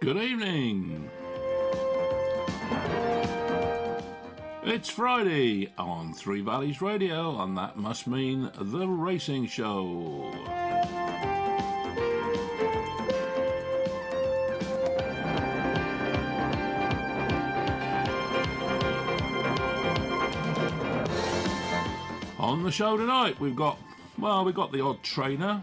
Good evening. It's Friday on Three Valleys Radio, and that must mean The Racing Show. On the show tonight, we've got, well, we've got the odd trainer.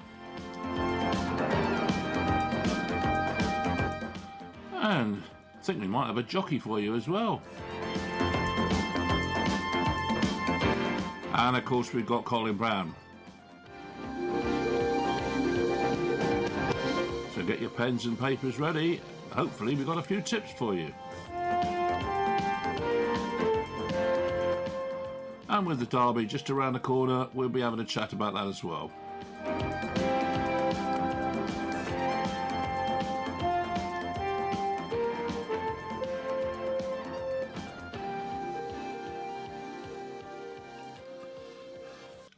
I think we might have a jockey for you as well. And of course, we've got Colin Brown. So get your pens and papers ready. Hopefully, we've got a few tips for you. And with the derby just around the corner, we'll be having a chat about that as well.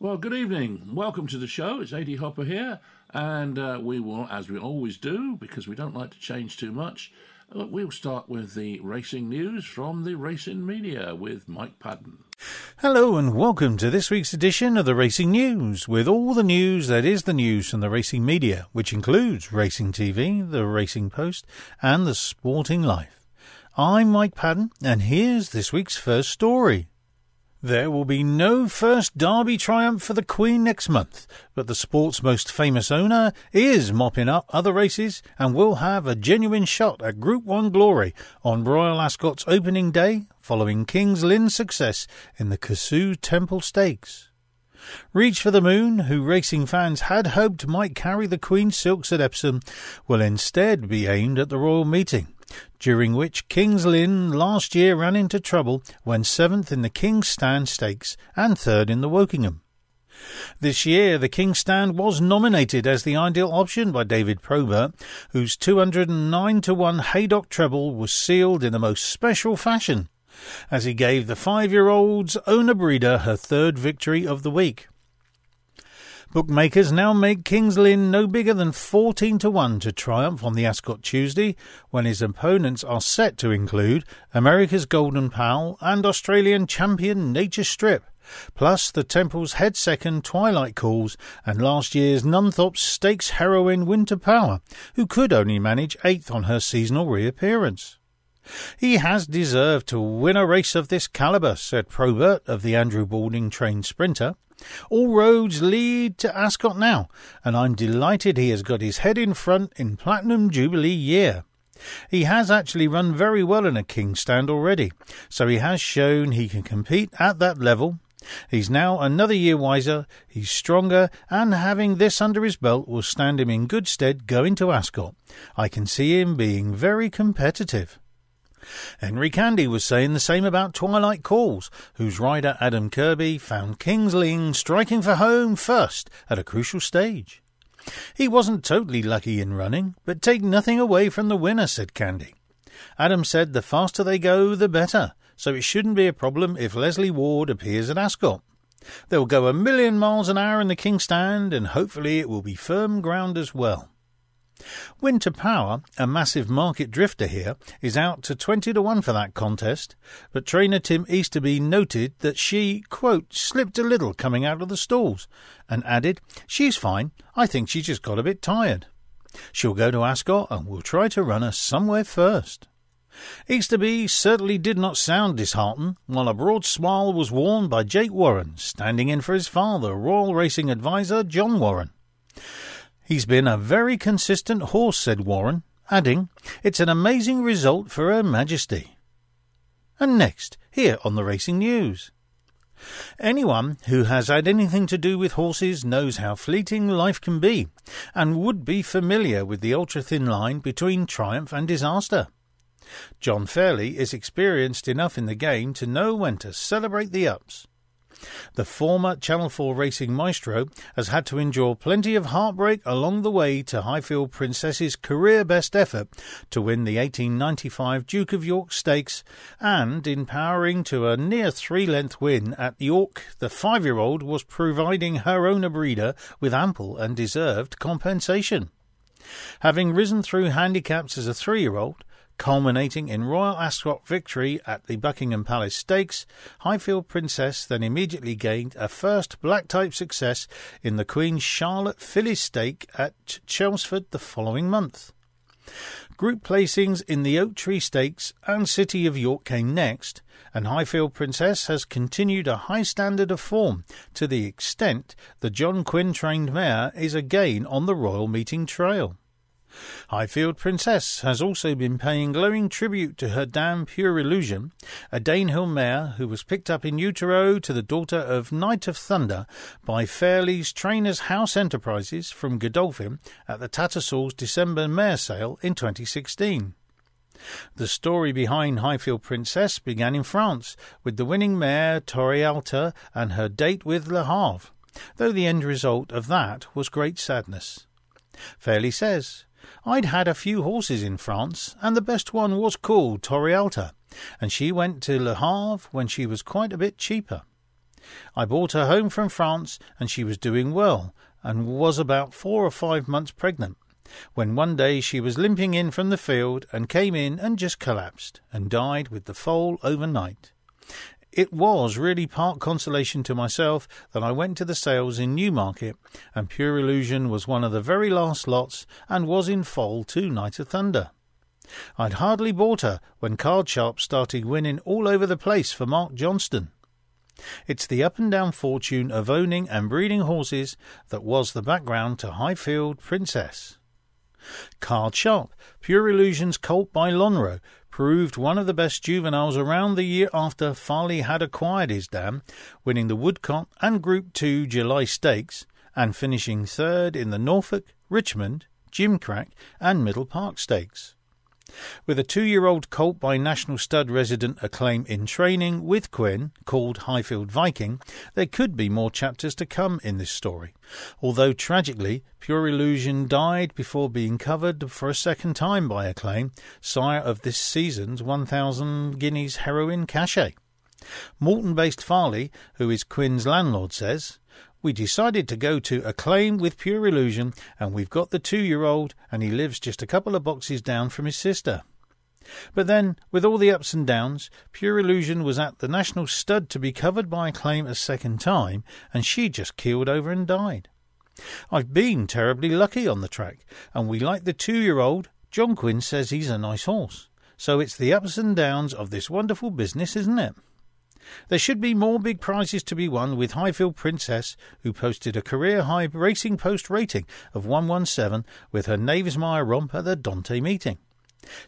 Well, good evening. Welcome to the show. It's AD Hopper here, and uh, we will, as we always do, because we don't like to change too much, uh, we'll start with the racing news from the racing media with Mike Padden. Hello and welcome to this week's edition of the Racing News, with all the news that is the news from the racing media, which includes Racing TV, the Racing Post, and the Sporting Life. I'm Mike Padden, and here's this week's first story. There will be no first Derby triumph for the Queen next month, but the sport's most famous owner is mopping up other races and will have a genuine shot at Group 1 glory on Royal Ascot's opening day following King's Lynn's success in the Cazoo Temple Stakes. Reach for the Moon, who racing fans had hoped might carry the Queen's Silks at Epsom, will instead be aimed at the Royal Meeting during which King's Lynn last year ran into trouble when seventh in the King's Stand Stakes and third in the Wokingham. This year, the King's Stand was nominated as the ideal option by David Probert, whose 209 to 1 Haydock treble was sealed in the most special fashion, as he gave the five year old's owner breeder her third victory of the week. Bookmakers now make King's Lynn no bigger than 14 to 1 to triumph on the Ascot Tuesday, when his opponents are set to include America's Golden Pal and Australian champion Nature Strip, plus the Temple's head second Twilight Calls and last year's Nunthorpe Stakes heroine Winter Power, who could only manage eighth on her seasonal reappearance. He has deserved to win a race of this calibre, said Probert of the Andrew Balding trained sprinter. All roads lead to Ascot now, and I'm delighted he has got his head in front in Platinum Jubilee year. He has actually run very well in a King stand already, so he has shown he can compete at that level. He's now another year wiser, he's stronger, and having this under his belt will stand him in good stead going to Ascot. I can see him being very competitive. Henry Candy was saying the same about Twilight Calls, whose rider Adam Kirby found King's Lynn striking for home first at a crucial stage. He wasn't totally lucky in running, but take nothing away from the winner, said Candy. Adam said the faster they go, the better, so it shouldn't be a problem if Leslie Ward appears at Ascot. They'll go a million miles an hour in the King Stand, and hopefully it will be firm ground as well. Winter Power, a massive market drifter here, is out to 20 to 1 for that contest, but trainer Tim Easterby noted that she, quote, slipped a little coming out of the stalls, and added, She's fine, I think she just got a bit tired. She'll go to Ascot and we'll try to run her somewhere first. Easterby certainly did not sound disheartened, while a broad smile was worn by Jake Warren, standing in for his father, Royal Racing Advisor John Warren. He's been a very consistent horse, said Warren, adding, It's an amazing result for Her Majesty. And next, here on the Racing News. Anyone who has had anything to do with horses knows how fleeting life can be, and would be familiar with the ultra thin line between triumph and disaster. John Fairley is experienced enough in the game to know when to celebrate the ups. The former Channel 4 racing maestro has had to endure plenty of heartbreak along the way to Highfield Princess's career best effort to win the 1895 Duke of York Stakes and in powering to a near three length win at York, the five year old was providing her owner breeder with ample and deserved compensation. Having risen through handicaps as a three year old, culminating in Royal Ascot victory at the Buckingham Palace Stakes, Highfield Princess then immediately gained a first black type success in the Queen Charlotte Fillies Stake at Chelmsford the following month. Group placings in the Oak Tree Stakes and City of York came next, and Highfield Princess has continued a high standard of form to the extent the John Quinn trained mare is again on the Royal Meeting Trail. Highfield Princess has also been paying glowing tribute to her dam Pure Illusion, a Danehill mare who was picked up in utero to the daughter of Night of Thunder by Fairley's Trainers House Enterprises from Godolphin at the Tattersall's December mare sale in 2016. The story behind Highfield Princess began in France with the winning mare Torialta and her date with Le Havre, though the end result of that was great sadness. Fairley says, I'd had a few horses in France, and the best one was called Torialta, and she went to Le Havre when she was quite a bit cheaper. I brought her home from France, and she was doing well, and was about four or five months pregnant when one day she was limping in from the field and came in and just collapsed and died with the foal overnight. It was really part consolation to myself that I went to the sales in Newmarket, and Pure Illusion was one of the very last lots and was in foal to Night of Thunder. I'd hardly bought her when Card Sharp started winning all over the place for Mark Johnston. It's the up and down fortune of owning and breeding horses that was the background to Highfield Princess. Card Sharp, Pure Illusion's colt by Lonhro, proved one of the best juveniles around the year after Fairley had acquired his dam, winning the Woodcote and Group 2 July Stakes and finishing third in the Norfolk, Richmond, Gimcrack and Middle Park Stakes. With a two year old colt by National Stud resident Acclaim in training with Quinn, called Highfield Viking, there could be more chapters to come in this story. Although tragically, Pure Illusion died before being covered for a second time by Acclaim, sire of this season's 1,000 guineas heroine cachet. Malton based Fairley, who is Quinn's landlord, says, we decided to go to Acclaim with Pure Illusion, and we've got the two year old, and he lives just a couple of boxes down from his sister. But then, with all the ups and downs, Pure Illusion was at the National Stud to be covered by Acclaim a second time, and she just keeled over and died. I've been terribly lucky on the track, and we like the two year old. John Quinn says he's a nice horse. So it's the ups and downs of this wonderful business, isn't it? There should be more big prizes to be won with Highfield Princess, who posted a career high Racing Post rating of 117 with her Knavesmire romp at the Dante meeting.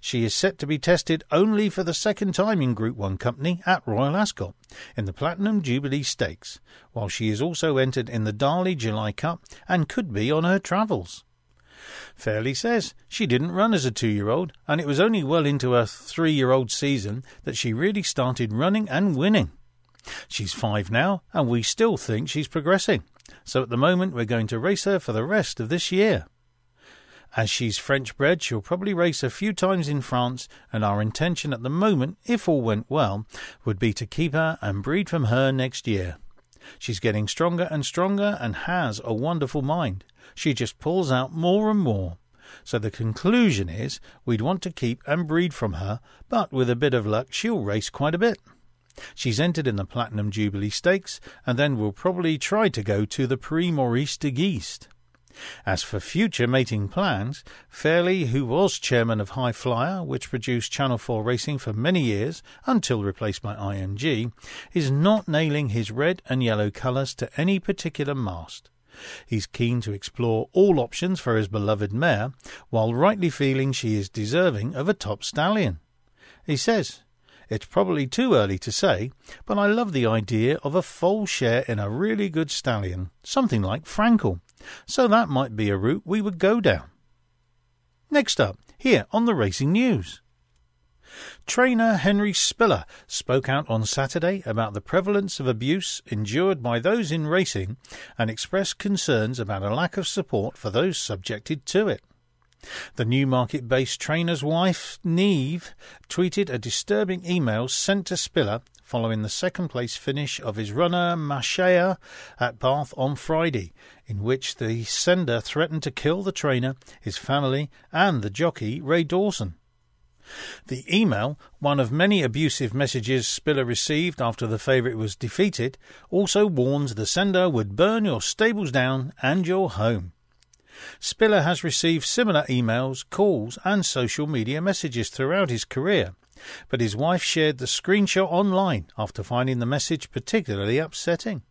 She is set to be tested only for the second time in Group 1 company at Royal Ascot in the Platinum Jubilee Stakes, while she is also entered in the Darley July Cup and could be on her travels. Fairley says she didn't run as a two year old, and it was only well into her three year old season that she really started running and winning. She's five now, and we still think she's progressing. So at the moment, we're going to race her for the rest of this year. As she's French bred, she'll probably race a few times in France, and our intention at the moment, if all went well, would be to keep her and breed from her next year. She's getting stronger and stronger and has a wonderful mind she just pulls out more and more. So the conclusion is we'd want to keep and breed from her, but with a bit of luck she'll race quite a bit. She's entered in the Platinum Jubilee Stakes and then will probably try to go to the Prix Maurice de Geest. As for future mating plans, Fairley, who was chairman of High Flyer, which produced Channel 4 racing for many years until replaced by IMG, is not nailing his red and yellow colours to any particular mast. He's keen to explore all options for his beloved mare, while rightly feeling she is deserving of a top stallion. He says, It's probably too early to say, but I love the idea of a full share in a really good stallion, something like Frankel. So that might be a route we would go down. Next up, here on the Racing News. Trainer Henry Spiller spoke out on Saturday about the prevalence of abuse endured by those in racing and expressed concerns about a lack of support for those subjected to it. The Newmarket based trainer's wife, Neve, tweeted a disturbing email sent to Spiller following the second place finish of his runner Mashaya at Bath on Friday, in which the sender threatened to kill the trainer, his family, and the jockey Ray Dawson. The email, one of many abusive messages Spiller received after the favourite was defeated, also warns the sender would burn your stables down and your home. Spiller has received similar emails, calls, and social media messages throughout his career, but his wife shared the screenshot online after finding the message particularly upsetting.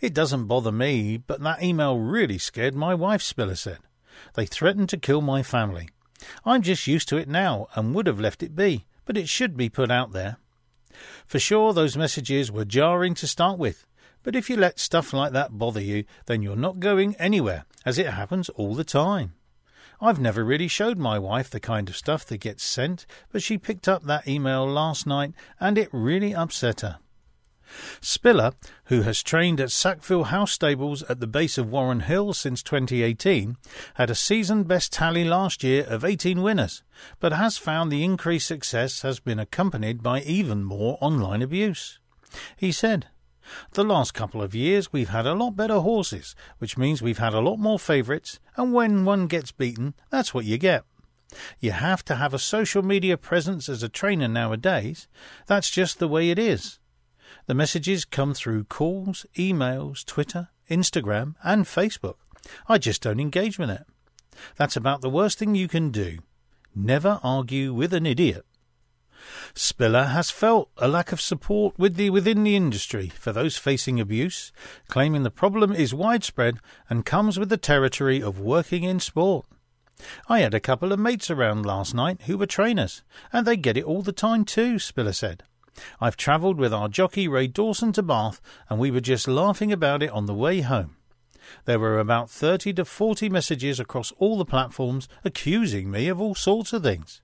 It doesn't bother me, but that email really scared my wife, Spiller said. They threatened to kill my family. I'm just used to it now and would have left it be, but it should be put out there. For sure, those messages were jarring to start with, but if you let stuff like that bother you, then you're not going anywhere, as it happens all the time. I've never really showed my wife the kind of stuff that gets sent, but she picked up that email last night and it really upset her. Spiller, who has trained at Sackville House Stables at the base of Warren Hill since 2018, had a season best tally last year of 18 winners, but has found the increased success has been accompanied by even more online abuse. He said, the last couple of years we've had a lot better horses, which means we've had a lot more favourites, and when one gets beaten, that's what you get. You have to have a social media presence as a trainer nowadays. That's just the way it is. The messages come through calls, emails, Twitter, Instagram, and Facebook. I just don't engage with it. That's about the worst thing you can do. Never argue with an idiot. Spiller has felt a lack of support with the, within the industry for those facing abuse, claiming the problem is widespread and comes with the territory of working in sport. I had a couple of mates around last night who were trainers, and they get it all the time too, Spiller said. I've travelled with our jockey Ray Dawson to Bath, and we were just laughing about it on the way home. There were about 30 to 40 messages across all the platforms accusing me of all sorts of things.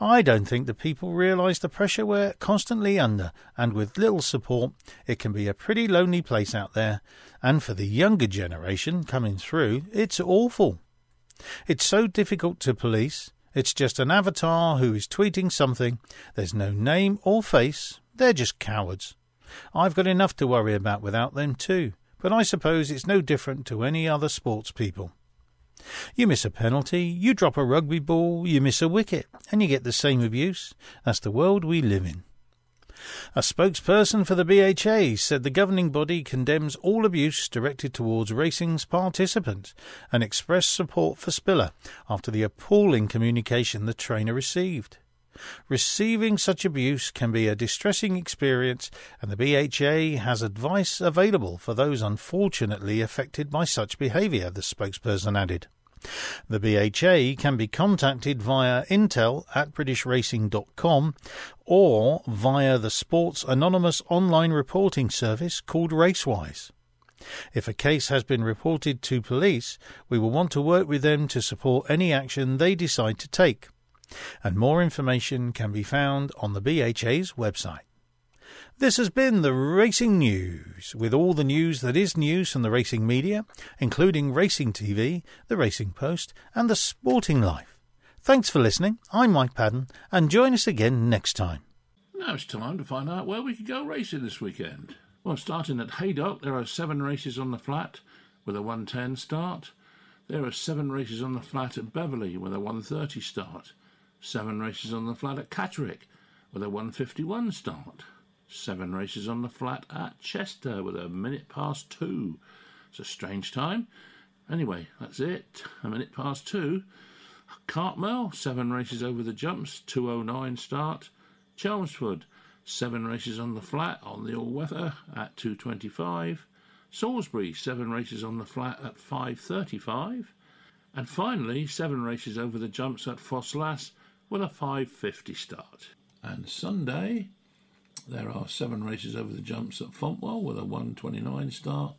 I don't think the people realise the pressure we're constantly under, and with little support, it can be a pretty lonely place out there. And for the younger generation coming through, it's awful. It's so difficult to police, it's just an avatar who is tweeting something. There's no name or face. They're just cowards. I've got enough to worry about without them, too, but I suppose it's no different to any other sports people. You miss a penalty, you drop a rugby ball, you miss a wicket, and you get the same abuse. That's the world we live in. A spokesperson for the BHA said the governing body condemns all abuse directed towards racing's participants and expressed support for Spiller after the appalling communication the trainer received. Receiving such abuse can be a distressing experience, and the BHA has advice available for those unfortunately affected by such behaviour, the spokesperson added. The BHA can be contacted via intel at britishracing.com or via the Sports Anonymous online reporting service called Racewise. If a case has been reported to police, we will want to work with them to support any action they decide to take. And more information can be found on the BHA's website. This has been the Racing News, with all the news that is news from the racing media, including Racing TV, the Racing Post, and the Sporting Life. Thanks for listening. I'm Mike Padden, and join us again next time. Now it's time to find out where we could go racing this weekend. Well, starting at Haydock, there are seven races on the flat with a 110 start. There are seven races on the flat at Beverley with a 130 start. Seven races on the flat at Catterick with a 151 start. Seven races on the flat at Chester with a minute past two. It's a strange time. Anyway, that's it. A minute past two. Cartmel, seven races over the jumps, 209 start. Chelmsford, seven races on the flat on the all weather at 225. Salisbury, seven races on the flat at 535. And finally, seven races over the jumps at Ffos with a 550 start. And Sunday, there are seven races over the jumps at Fontwell with a 129 start,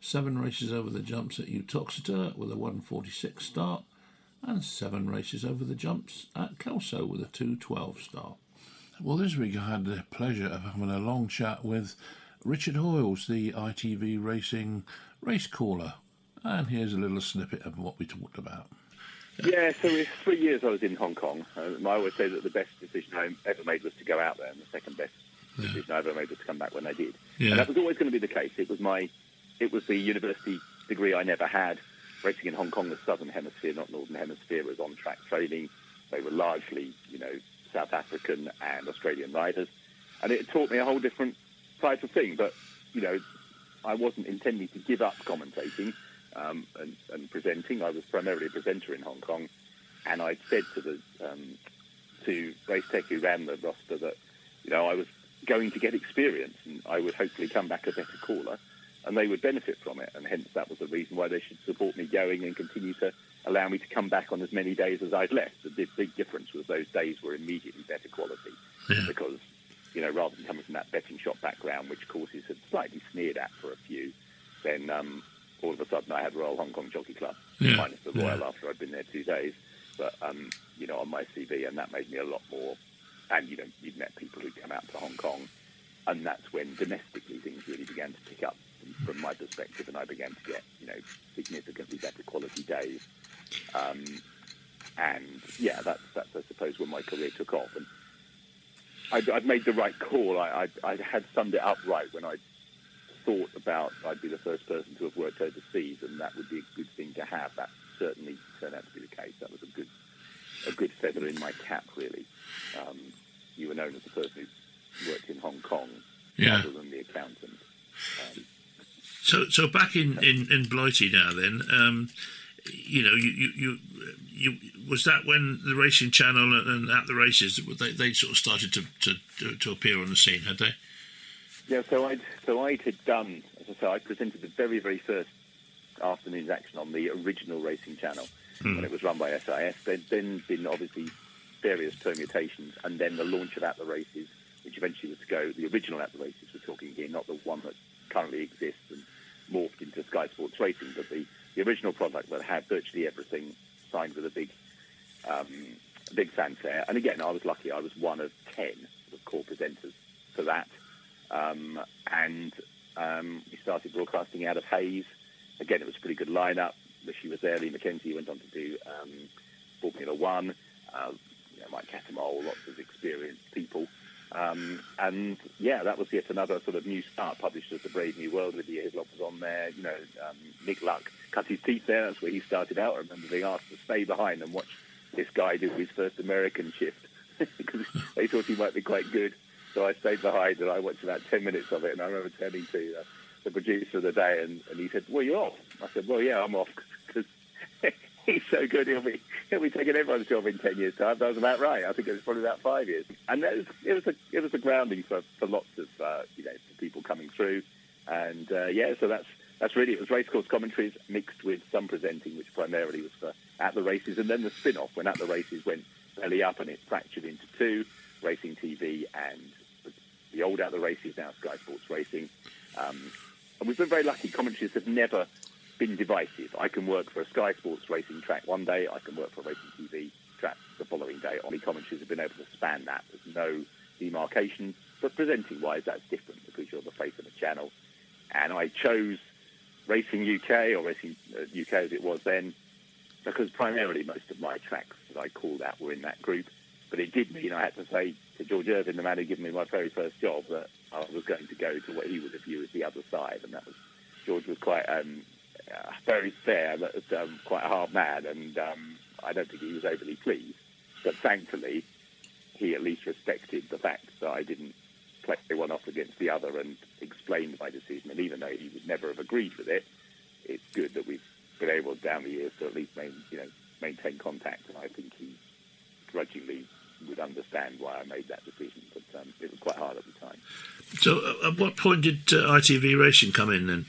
seven races over the jumps at Uttoxeter with a 146 start, and seven races over the jumps at Kelso with a 212 start. Well, this week I had the pleasure of having a long chat with Richard Hoiles, the ITV Racing race caller, and here's a little snippet of what we talked about. Yeah, so for three years I was in Hong Kong. Uh, I always say that the best decision I ever made was to go out there, and the second best decision I ever made was to come back when I did. Yeah. And that was always going to be the case. It was my, it was the university degree I never had. Racing in Hong Kong the Southern Hemisphere, not Northern Hemisphere. Was on-track training. They were largely, you know, South African and Australian riders, and it taught me a whole different type of thing. But you know, I wasn't intending to give up commentating um, and, and presenting. I was primarily a presenter in Hong Kong, and I'd said to the um, to Race Tech who ran the roster that you know I was going to get experience and I would hopefully come back a better caller, and they would benefit from it. And hence that was the reason why they should support me going and continue to allow me to come back on as many days as I'd left. The big, difference was those days were immediately better quality Yeah. because you know rather than coming from that betting shop background, which courses had slightly sneered at for a few, then um, all of a sudden I had Royal Hong Kong Jockey Club, Yeah, minus the Royal yeah. after I'd been there two days, but um, you know on my CV, and that made me a lot more. And you know you'd met people who'd come out to Hong Kong, and that's when domestically things really began to pick up from, my perspective, and I began to get you know significantly better quality days. Um, and yeah, that's that's I suppose when my career took off, and I'd, I'd made the right call. I, I'd, I had summed it up right when I thought about I'd be the first person to have worked overseas, and that would be a good thing to have. That certainly turned out to be the case. That was a good a good feather in my cap, really. Um, you were known as the person who worked in Hong Kong Yeah. rather than the accountant. Um, So, so back in, in, in Blighty now, then, um, you know, you, you, you, you was that when the racing channel and, and at the races they, they sort of started to, to, to, appear on the scene, had they? Yeah, so I'd so I had done, as I say, I presented the very very first afternoon's action on the original racing channel when it was run by SIS. There'd then been obviously various permutations, and then the launch of At the Races, which eventually was to go the original At the Races. We're talking here, not the one that currently exists and morphed into Sky Sports Racing, but the, the original product that had virtually everything signed with a big um, big fanfare. And again, I was lucky. I was one of ten sort of core presenters for that. Um, and um, we started broadcasting out of Hayes. Again, it was a pretty good lineup. She was there. Lee McKenzie went on to do um, Formula One. Uh, you know, Mike Cattermole, lots of experienced people. Um, and yeah, that was yet another sort of new start. Published as the Brave New World. Lydia Hislop was on there. You know, um, Nick Luck cut his teeth there. That's where he started out. I remember being asked to stay behind and watch this guy do his first American shift because they thought he might be quite good. So I stayed behind and I watched about 10 minutes of it. And I remember turning to uh, the producer of the day and, and he said, Well, you're off. I said, Well, yeah, I'm off he's so good. He'll be, he'll be taking everyone's job in 10 years' time. That was about right. I think it was probably about five years. And was, it, was a, it was a grounding for, for lots of, uh, you know, people coming through. And uh, yeah, so that's that's really it was racecourse commentaries mixed with some presenting, which primarily was for at the races, and then the spin-off when at the races went belly up and it fractured into two, racing TV and the, the old at the races now Sky Sports Racing. Um, and we've been very lucky. Commentaries have never been divisive. I can work for a Sky Sports Racing track one day. I can work for a racing TV track the following day. Only commentaries have been able to span that. There's no demarcation. But presenting-wise, that's different because you're the face of the channel. And I chose Racing UK or Racing uh, UK as it was then because primarily most of my tracks that I called out were in that group. But it did mean I had to say to George Irvin, the man who gave me my very first job, that I was going to go to what he would have view as the other side, and that was George was quite um, uh, very fair, but um, quite a hard man, and um, I don't think he was overly pleased. But thankfully, he at least respected the fact that I didn't play one off against the other and explained my decision. And even though he would never have agreed with it, it's good that we've been able down the years to at least main, you know maintain contact. And I think he grudgingly would understand why I made that decision. But um, it was quite hard at the time. So, uh, at what point did uh, ITV Racing come in then?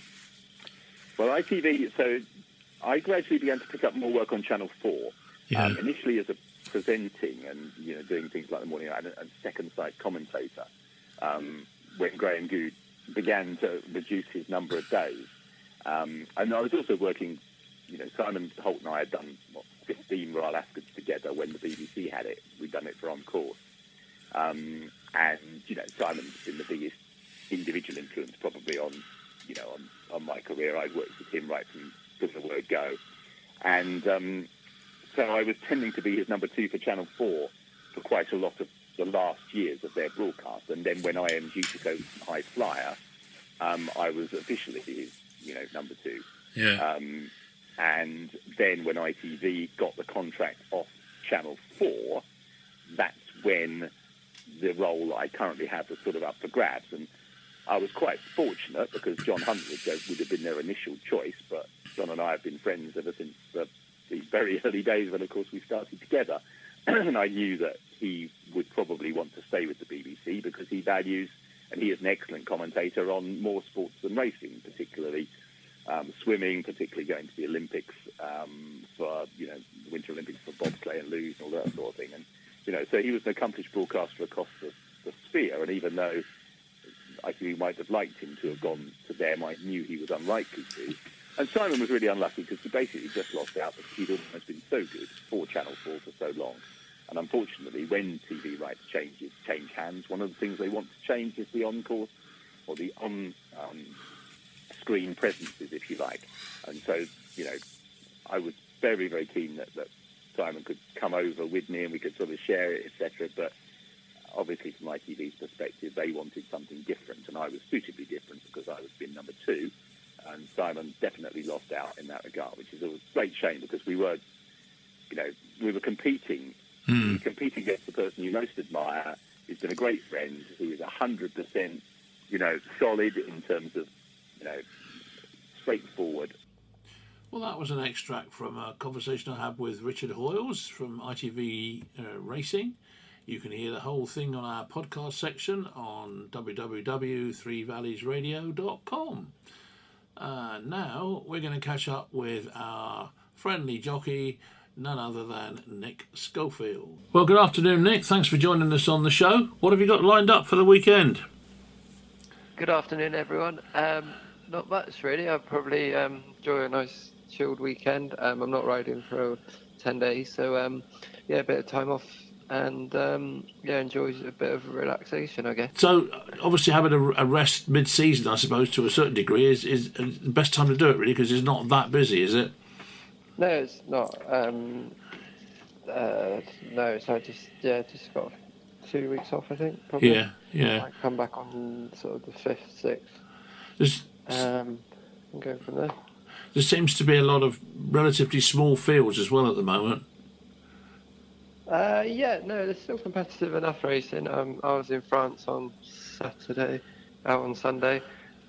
Well, ITV. So I gradually began to pick up more work on Channel Four. Yeah. Um, initially as a presenting and you know doing things like the morning and, and second sight commentator. Um, when Graham Goode began to reduce his number of days, um, and I was also working. You know, Simon Holt and I had done what 15 Royal Ascots together when the BBC had it. We'd done it for On Course, um, and you know, Simon's been the biggest individual influence probably on you know on, on my career. I'd worked with him right from from the word go, and um, so I was tending to be his number two for Channel 4 for quite a lot of the last years of their broadcast. And then when IMG took over High Flyer, um, I was officially his, you know, number two. Yeah. Um, and then when ITV got the contract off Channel 4, that's when the role I currently have was sort of up for grabs. And I was quite fortunate because John Hunt would, have been their initial choice, but John and I have been friends ever since the, the very early days when, of course, we started together. and I knew that he would probably want to stay with the BBC because he values, and he is an excellent commentator on more sports than racing, particularly um, swimming, particularly going to the Olympics um, for, you know, the Winter Olympics for bobsleigh and luge and all that sort of thing. And, you know, so he was an accomplished broadcaster across the, the sphere, and even though I think we might have liked him to have gone to them, I knew he was unlikely to. And Simon was really unlucky because he basically just lost out because he'd almost been so good for Channel 4 for so long. And unfortunately, when TV rights changes, change hands, one of the things they want to change is the on-course or the on um, presences, if you like. And so, you know, I was very, very keen that, that Simon could come over with me and we could sort of share it, etc. But obviously, from ITV's perspective, they wanted something different, and I was suitably different because I was been number two. And Simon definitely lost out in that regard, which is a great shame because we were, you know, we were competing, Hmm. competing against the person you most admire. He's been a great friend. He is hundred percent, you know, solid in terms of, you know, straightforward. Well, that was an extract from a conversation I had with Richard Hoiles from ITV uh, Racing. You can hear the whole thing on our podcast section on www.threevalleysradio.com. Uh, now we're going to catch up with our friendly jockey, none other than Nick Scholfield. Well, good afternoon, Nick. Thanks for joining us on the show. What have you got lined up for the weekend? Good afternoon, everyone. Um, not much really. I'll probably um, enjoy a nice chilled weekend. Um, I'm not riding for 10 days, so um, yeah, a bit of time off and um, yeah, enjoys a bit of relaxation, I guess. So, obviously, having a, a rest mid-season, I suppose, to a certain degree, is, is the best time to do it, really, because it's not that busy, is it? No, it's not. Um, uh, no, so I just yeah, just got two weeks off, I think. Probably. Yeah, yeah. I come back on sort of the fifth, sixth, There's, um, and go from there. there seems to be a lot of relatively small fields as well at the moment. Uh, yeah, no, there's still competitive enough racing. Um, I was in France on Saturday, out on Sunday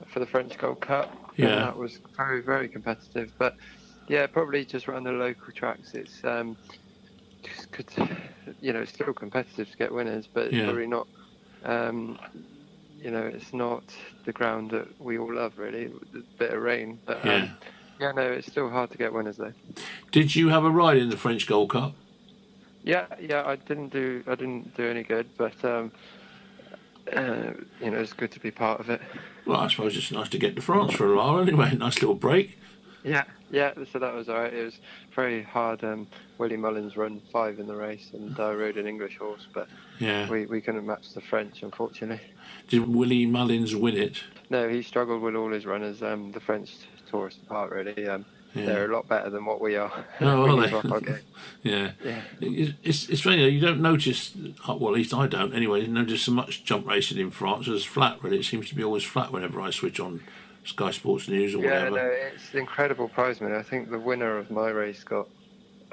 for the French Gold Cup. Yeah. That was very, very competitive. But yeah, probably just run the local tracks. It's um, just good, you know, it's still competitive to get winners, but it's Yeah. probably not. Um, you know, it's not the ground that we all love, really. A bit of rain, but Yeah. um, yeah, no, it's still hard to get winners though. Did you have a ride in the French Gold Cup? Yeah, yeah, I didn't do I didn't do any good, but um, uh, you know, it's good to be part of it. Well, I suppose it's nice to get to France for a while anyway. Nice little break. Yeah, yeah. So that was alright. It was very hard. Um, Willie Mullins run five in the race, and I rode an English horse, but Yeah. we, we couldn't match the French, unfortunately. Did Willie Mullins win it? No, he struggled with all his runners. Um, the French tore us apart really. Um, Yeah. they're a lot better than what we are. Oh, We are they? to up our game. Yeah. Yeah. It's, it's, it's funny, you don't notice, uh, well, at least I don't anyway, you notice so much jump racing in France as flat, really. It seems to be always flat whenever I switch on Sky Sports News or Yeah, whatever. no, it's incredible prize money. I think the winner of my race got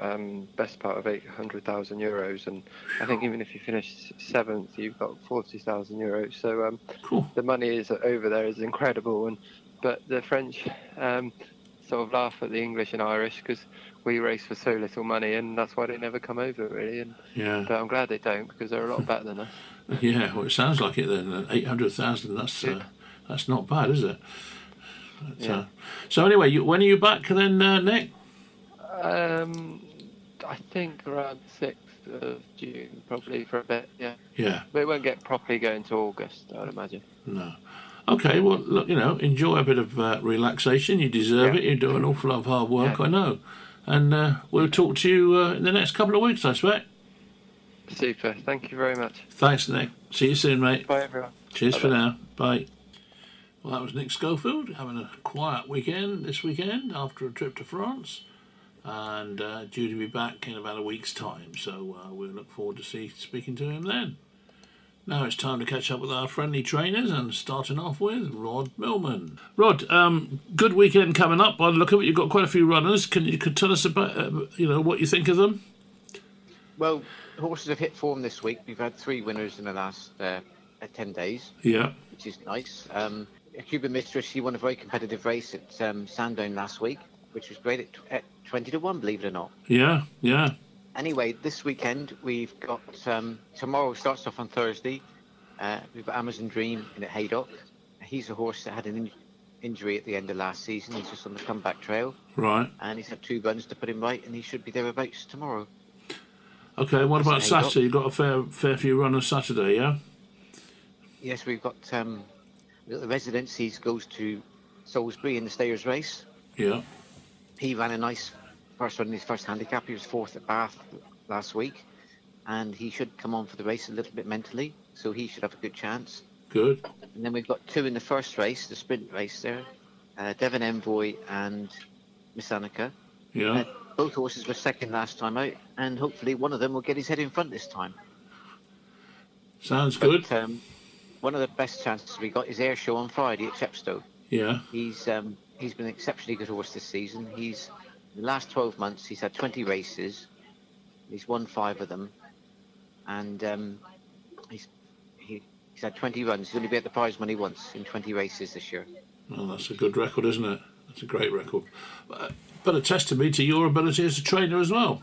um, best part of eight hundred thousand euros, and I think even if you finish seventh, you've got forty thousand euros. So um, Cool. the money is over there is incredible, and but the French um, sort of laugh at the English and Irish because we race for so little money, and that's why they never come over really. And Yeah. but I'm glad they don't because they're a lot better than us. Yeah, well, it sounds like it then. Eight hundred thousand. That's uh, that's not bad, is it? But, Yeah. uh, so anyway, you, when are you back then, uh, Nick? Um, I think around sixth of June, probably for a bit. Yeah. Yeah, But it won't get properly going to August, I'd imagine. no. Okay, well, look, you know, enjoy a bit of uh, relaxation. You deserve Yeah. it. You do an awful lot of hard work, Yeah. I know. And uh, we'll talk to you uh, in the next couple of weeks, I expect. Super. Thank you very much. Thanks, Nick. See you soon, mate. Bye, everyone. Cheers for Bye-bye. now. Bye. Well, that was Nick Scholfield having a quiet weekend this weekend after a trip to France, and uh, due to be back in about a week's time. So uh, we'll look forward to see speaking to him then. Now it's time to catch up with our friendly trainers and starting off with Rod Millman. Rod, um, good weekend coming up. By the look at it, you've got quite a few runners. Can you could tell us about uh, you know what you think of them? Well, horses have hit form this week. We've had three winners in the last uh, ten days. Yeah, which is nice. Um, Cuban Mistress, she won a very competitive race at um, Sandown last week, which was great at, at 20 to 1, believe it or not. Yeah, yeah. Anyway, this weekend we've got, um, tomorrow starts off on Thursday. Uh, we've got Amazon Dream in at Haydock. He's a horse that had an in- injury at the end of last season. He's just on the comeback trail. Right. And he's had two runs to put him right, and he should be thereabouts tomorrow. Okay, what about Saturday? You've got a fair fair few runners Saturday, yeah? Yes, we've got um, the residencies goes to Salisbury in the Stayers race. Yeah. He ran a nice first run in his first handicap. He was fourth at Bath last week, and he should come on for the race a little bit mentally, so he should have a good chance. Good. And then we've got two in the first race, the sprint race there, uh, Devon Envoy and Miss Annika. Yeah. Uh, both horses were second last time out, and hopefully one of them will get his head in front this time. Sounds good. But, um, one of the best chances we got is Air Show on Friday at Chepstow. Yeah. He's um, he's been an exceptionally good horse this season. He's the last 12 months he's had 20 races. He's won five of them, and um, he's he, he's had 20 runs. He's only been at the prize money once in 20 races this year. Well, that's a good record, isn't it? That's a great record. But, but a testament to your ability as a trainer as well.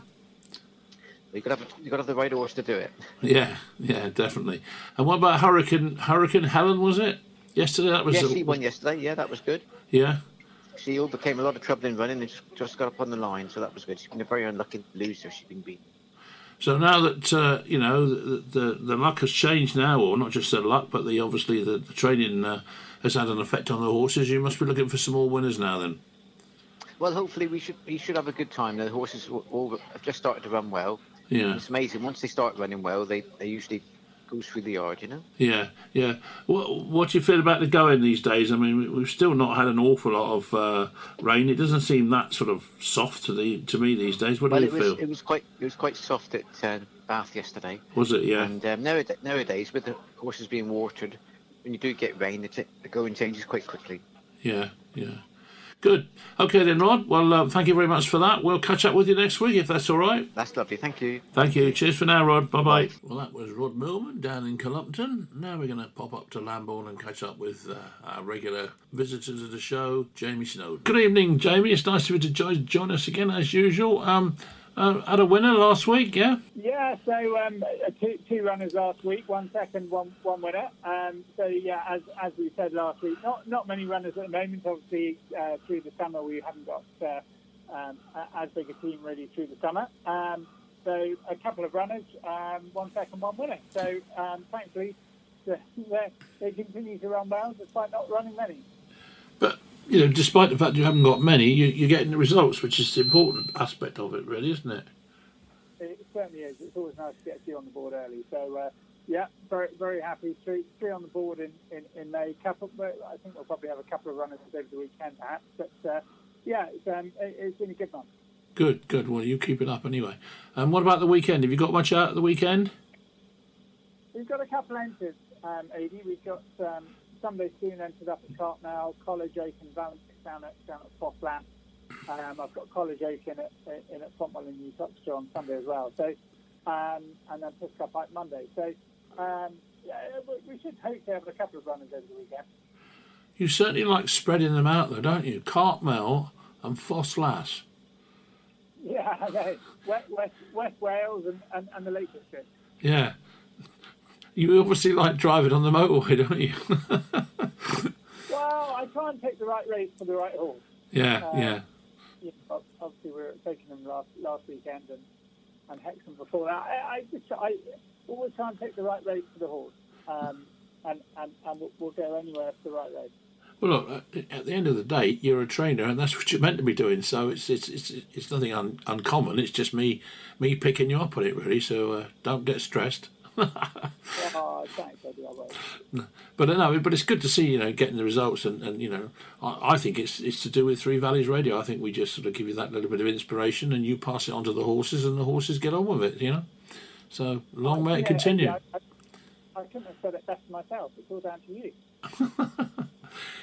You've got, to have, you've got to have the right horse to do it. Yeah, yeah, definitely. And what about Hurricane Hurricane Helen? Was it yesterday? That was yes, a, she won yesterday. Yeah, that was good. Yeah. She overcame a lot of trouble in running and just, just got up on the line, so that was good. She's been a very unlucky loser. She's been beaten. So now that uh, you know the, the, the luck has changed now, or not just the luck, but the obviously the, the training uh, has had an effect on the horses. You must be looking for some more winners now, then. Well, hopefully we should we should have a good time. The horses all have just started to run well. Yeah. It's amazing. Once they start running well, they, they usually go through the yard, you know? Yeah, yeah. What, what do you feel about the going these days? I mean, we've still not had an awful lot of uh, rain. It doesn't seem that sort of soft to the to me these days. What well, do you it was, feel? It was quite it was quite soft at uh, Bath yesterday. Was it? Yeah. And um, nowadays, nowadays, with the horses being watered, when you do get rain, the, t- the going changes quite quickly. Yeah, yeah. Good. Okay then, Rod. Well, uh, thank you very much for that. We'll catch up with you next week if that's all right. That's lovely. Thank you. Thank you. Cheers for now, Rod. Bye bye. Well, that was Rod Millman down in Cullompton. Now we're going to pop up to Lambourn and catch up with uh, our regular visitors of the show, Jamie Snowden. Good evening, Jamie. It's nice of you to join, join us again as usual. Um, uh, had a winner last week, yeah? Yeah, so um, two, two runners last week, one second, one one winner. Um, so yeah, as as we said last week, not not many runners at the moment. Obviously, uh, through the summer we haven't got uh, um, as big a team really through the summer. Um, so a couple of runners, um, one second, one winner. So um, thankfully, they, they continue to run well despite not running many. But you know, despite the fact you haven't got many, you, you're getting the results, which is the important aspect of it, really, isn't it? It certainly is. It's always nice to get a few on the board early. So, uh, yeah, very very happy. Three three on the board in, in, in May. Couple, I think we'll probably have a couple of runners over the weekend, perhaps. But uh, yeah, it's, um, it, it's been a good month. Good, good. Well, you keep it up anyway. And what about the weekend? Have you got much out at the weekend? We've got a couple entered, um. We've got um, Sunday soon entered up at Cartmel, College Oak and Valentine down at, down at Ffos Las. Um, I've got College Oak in at, in at Fontwell and Uttoxeter on Sunday as well. So, um, and then Pisca Pike Monday. So, um, yeah, we should hopefully have a couple of runners over the weekend. You certainly like spreading them out, though, don't you? Cartmel and Ffos Las. Yeah, I know. West, West, West Wales and, and, and the Lake District. Yeah. You obviously like driving on the motorway, don't you? well, I try and pick the right race for the right horse. Yeah, uh, yeah. Obviously, we were taking them last last weekend and and Hexham before that. I, I just I always try and pick the right race for the horse, um, and and, and we'll, we'll go anywhere for the right race. Well, look, uh, at the end of the day, you're a trainer, and that's what you're meant to be doing. So it's it's it's, it's nothing un, uncommon. It's just me me picking you up on it, really. So uh, don't get stressed. Oh, thanks, But no, but it's good to see you know getting the results, and, and you know I, I, think it's it's to do with Three Valleys Radio. I think we just sort of give you that little bit of inspiration, and you pass it on to the horses, and the horses get on with it. You know, so long may it continue. I, I couldn't have said it better myself. It's all down to you.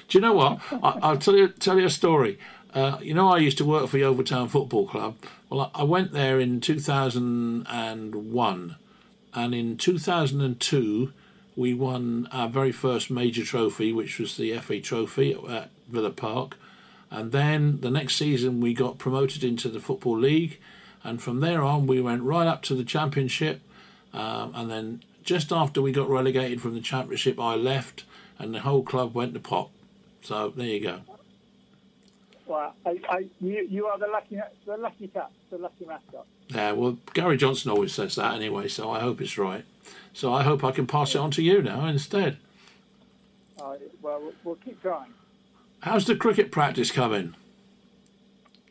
Do you know what? I, will tell you tell you a story. Uh, you know, I used to work for the Overtown Football Club. Well, I, I went there in 2001, and in 2002 we won our very first major trophy, which was the FA Trophy at Villa Park. And then the next season we got promoted into the Football League, and from there on we went right up to the Championship. Um, and then just after we got relegated from the Championship, I left, and the whole club went to pot. So there you go. Well, I, I, you, you are the lucky, the lucky cat, the lucky mascot. Yeah, well, Gary Johnson always says that anyway, so I hope it's right. So I hope I can pass it on to you now instead. Uh, well, we'll keep trying. How's the cricket practice coming?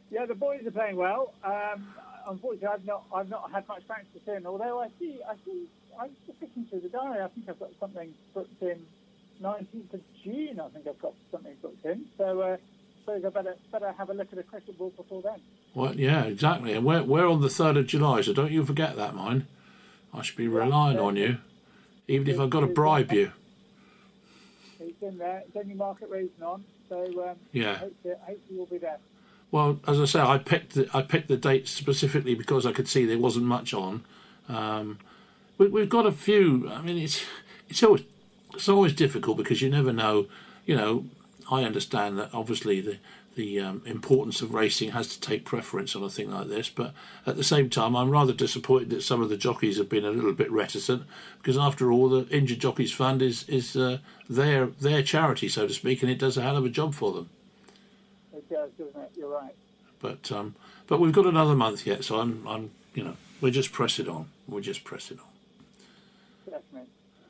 Yeah, the boys are playing well. Um, unfortunately, I've not I've not had much practice in. Although I see I see I'm just looking through the diary. I think I've got something booked in 19th of June. I think I've got something booked in. So. Uh, I better better have a look at a cricket ball before then. Well, yeah, exactly. And we're we're on the third of July, so don't you forget that, mine. I should be relying on you, even if I've got to bribe you. It's in there. It's only Market Rasen on, so um, yeah. Hopefully, hopefully you'll be there. Well, as I say, I picked the, I picked the date specifically because I could see there wasn't much on. Um, we, we've got a few. I mean, it's it's always it's always difficult because you never know. You know, I understand that obviously the the um, importance of racing has to take preference on a thing like this. But at the same time, I'm rather disappointed that some of the jockeys have been a little bit reticent because, after all, the Injured Jockeys Fund is is uh, their their charity, so to speak, and it does a hell of a job for them. It does, doesn't it? You're right. But um, but we've got another month yet, so I'm I'm you know we're just pressing on. We're just pressing on. Definitely.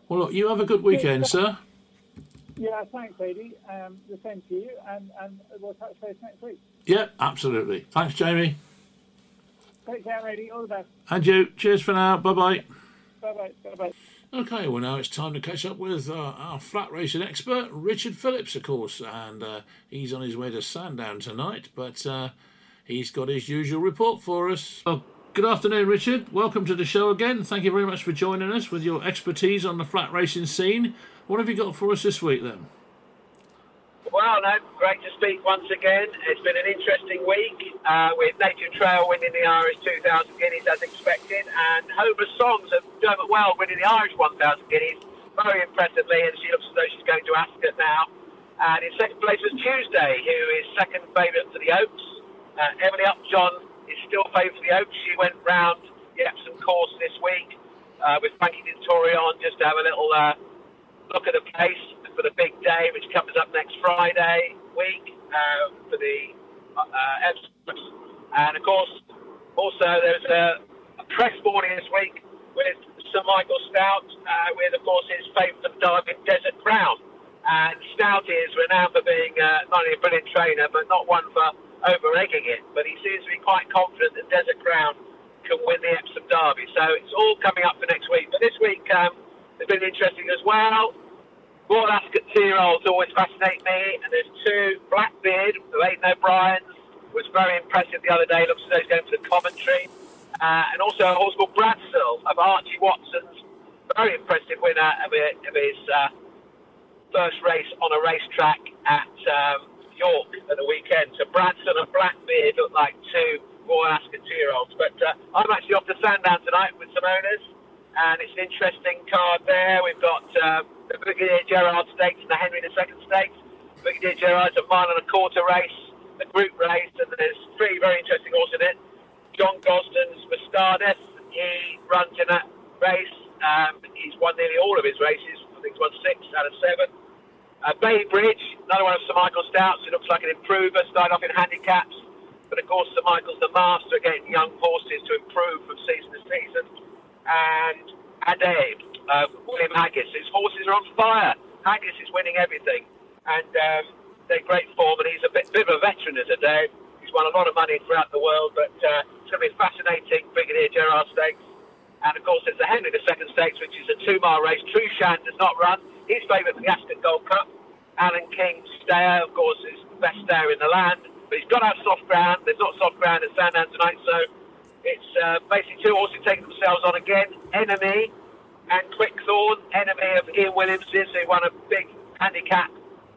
Well, look, you have a good weekend, sir. Yeah, thanks, Adi. Um, the same to you, and, and we'll touch base next week. Yeah, absolutely. Thanks, Jamie. Take care, Adi. All the best. And you. Cheers for now. Bye bye. Bye bye. Bye bye. Okay, well, now it's time to catch up with uh, our flat racing expert, Richard Phillips, of course, and uh, he's on his way to Sandown tonight, but uh, he's got his usual report for us. Well, good afternoon, Richard. Welcome to the show again. Thank you very much for joining us with your expertise on the flat racing scene. What have you got for us this week then? Well, no, great to speak once again. It's been an interesting week uh, with Native Trail winning the Irish 2000 Guineas as expected, and Homeless Songs of Dermot Weld winning the Irish 1000 Guineas very impressively, and she looks as though she's going to Ascot now. And in second place was Tuesday, who is second favourite for the Oaks. Uh, Emily Upjohn is still favourite for the Oaks. She went round the Epsom course this week uh, with Frankie Dettori on just to have a little. Look at the place for the big day, which comes up next Friday week uh, for the uh, Epsom. And of course, also there's a, a, press morning this week with Sir Michael Stoute, uh, with of course his favourite Derby Desert Crown. And Stoute is renowned for being uh, not only a brilliant trainer, but not one for over egging it. But he seems to be quite confident that Desert Crown can win the Epsom Derby. So it's all coming up for next week. But this week, um, has been interesting as well. Royal Ascot two-year-olds always fascinate me, and there's two. Blackbeard, Aidan O'Brien's, was very impressive the other day. Looks as though he's going for the Coventry. Uh, and also a horse called Bradsell of Archie Watson's, very impressive winner of, of his uh, first race on a racetrack at um, York at the weekend. So Bradsell and Blackbeard look like two Royal Ascot two-year-olds. But uh, I'm actually off to Sandown tonight with some owners and it's an interesting card there. We've got uh, the Brigadier Gerard Stakes and the Henry II Stakes. Brigadier Gerard's a mile and a quarter race, a group race, and there's three very interesting horses in it. John Gosden's Mostahdaf, he runs in that race. Um, he's won nearly all of his races. I think he's won six out of seven. Uh, Bay Bridge, another one of Sir Michael Stoute's. He looks like an improver, started off in handicaps. But of course, Sir Michael's the master of getting young horses to improve from season to season and Ade, uh, William Haggas. His horses are on fire. Haggas is winning everything, and um, they're great form. And he's a bit, bit of a veteran as Ade. He's won a lot of money throughout the world, but uh, it's going to be a fascinating Brigadier Gerard Stakes. And of course, there's the Henry II Stakes, which is a two-mile race. True Trueshan does not run. He's favourite for the Ascot Gold Cup. Alan King Stayer, of course, is the best stayer in the land, but he's got to have soft ground. There's not soft ground at Sandown tonight, so it's uh, basically two horses taking themselves on again. Enemy and Quickthorn, enemy of Ian Williams's, who won a big handicap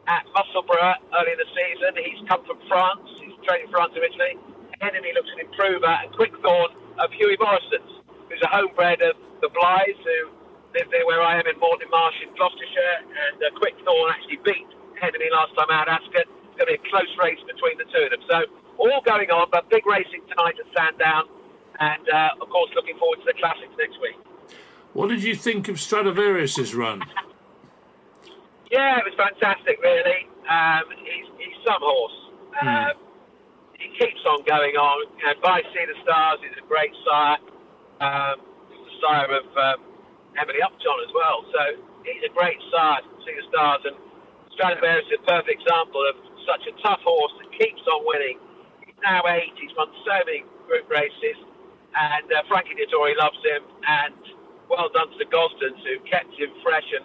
at Musselburgh early in the season. He's come from France. He's trained in France originally. Enemy looks an improver, and Quickthorn of Hughie Morrison's, who's a homebred of the Blythes, who live there where I am in Moreton Marsh in Gloucestershire, and uh, Quickthorn actually beat Enemy last time out at Ascot. It's going to be a close race between the two of them. So all going on, but big racing tonight at Sandown, and uh, of course looking forward to the classics next week. What did you think of Stradivarius's run? Yeah, it was fantastic, really. Um, he's, he's some horse. Um, he keeps on going on. And by Sea the Stars, he's a great sire. Um, he's the sire of um, Emily Upjohn as well. So he's a great sire, Sea the Stars. And Stradivarius is a perfect example of such a tough horse that keeps on winning. He's now eight. He's won so many group races. And uh, Frankie Dettori loves him. And well done to the Gosdens who kept him fresh and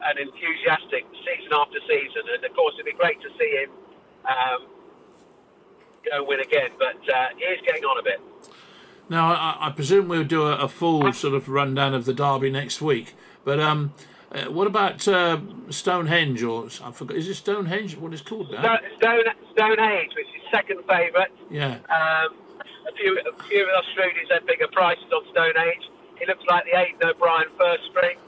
and enthusiastic season after season. And of course, it'd be great to see him um, go win again. But uh, he is getting on a bit. Now, I, I presume we'll do a, a, full sort of rundown of the derby next week. But um, uh, what about uh, Stonehenge or I forgot? Is it Stonehenge? What it's called now? Stone, Stonehenge, which is second favourite. Yeah. Um, a few, a few of Australians had bigger prices on Stone Age. It looks like the Aidan O'Brien first spring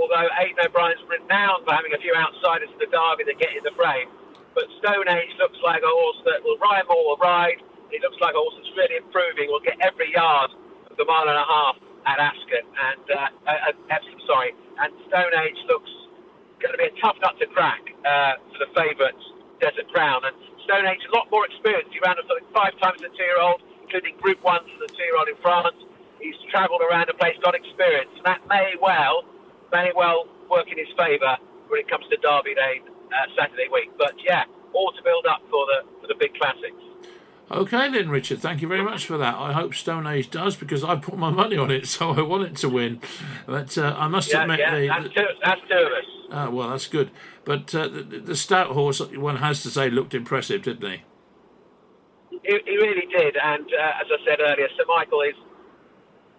although Aidan O'Brien's renowned for having a few outsiders in the derby that get in the frame. But Stone Age looks like a horse that will Ryan Moore will ride. It looks like a horse that's really improving. Will get every yard of the mile and a half at Ascot and uh, at Epsom, sorry. And Stone Age looks going to be a tough nut to crack uh, for the favourites, Desert Crown. And Stone Stonehenge a lot more experienced. He ran something five times a two-year-old, including Group One as a two-year-old in France. He's travelled around the place, got experience, and that may well may well work in his favour when it comes to Derby Day uh, Saturday week. But yeah, all to build up for the for the big classics. Okay then, Richard. Thank you very much for that. I hope Stone Age does because I put my money on it, so I want it to win. But uh, I must yeah, admit, yeah, the, that's, two, that's two of us. Uh, well, that's good. But uh, the, the, Stoute horse, one has to say, looked impressive, didn't he? He, he really did, and uh, as I said earlier, Sir Michael is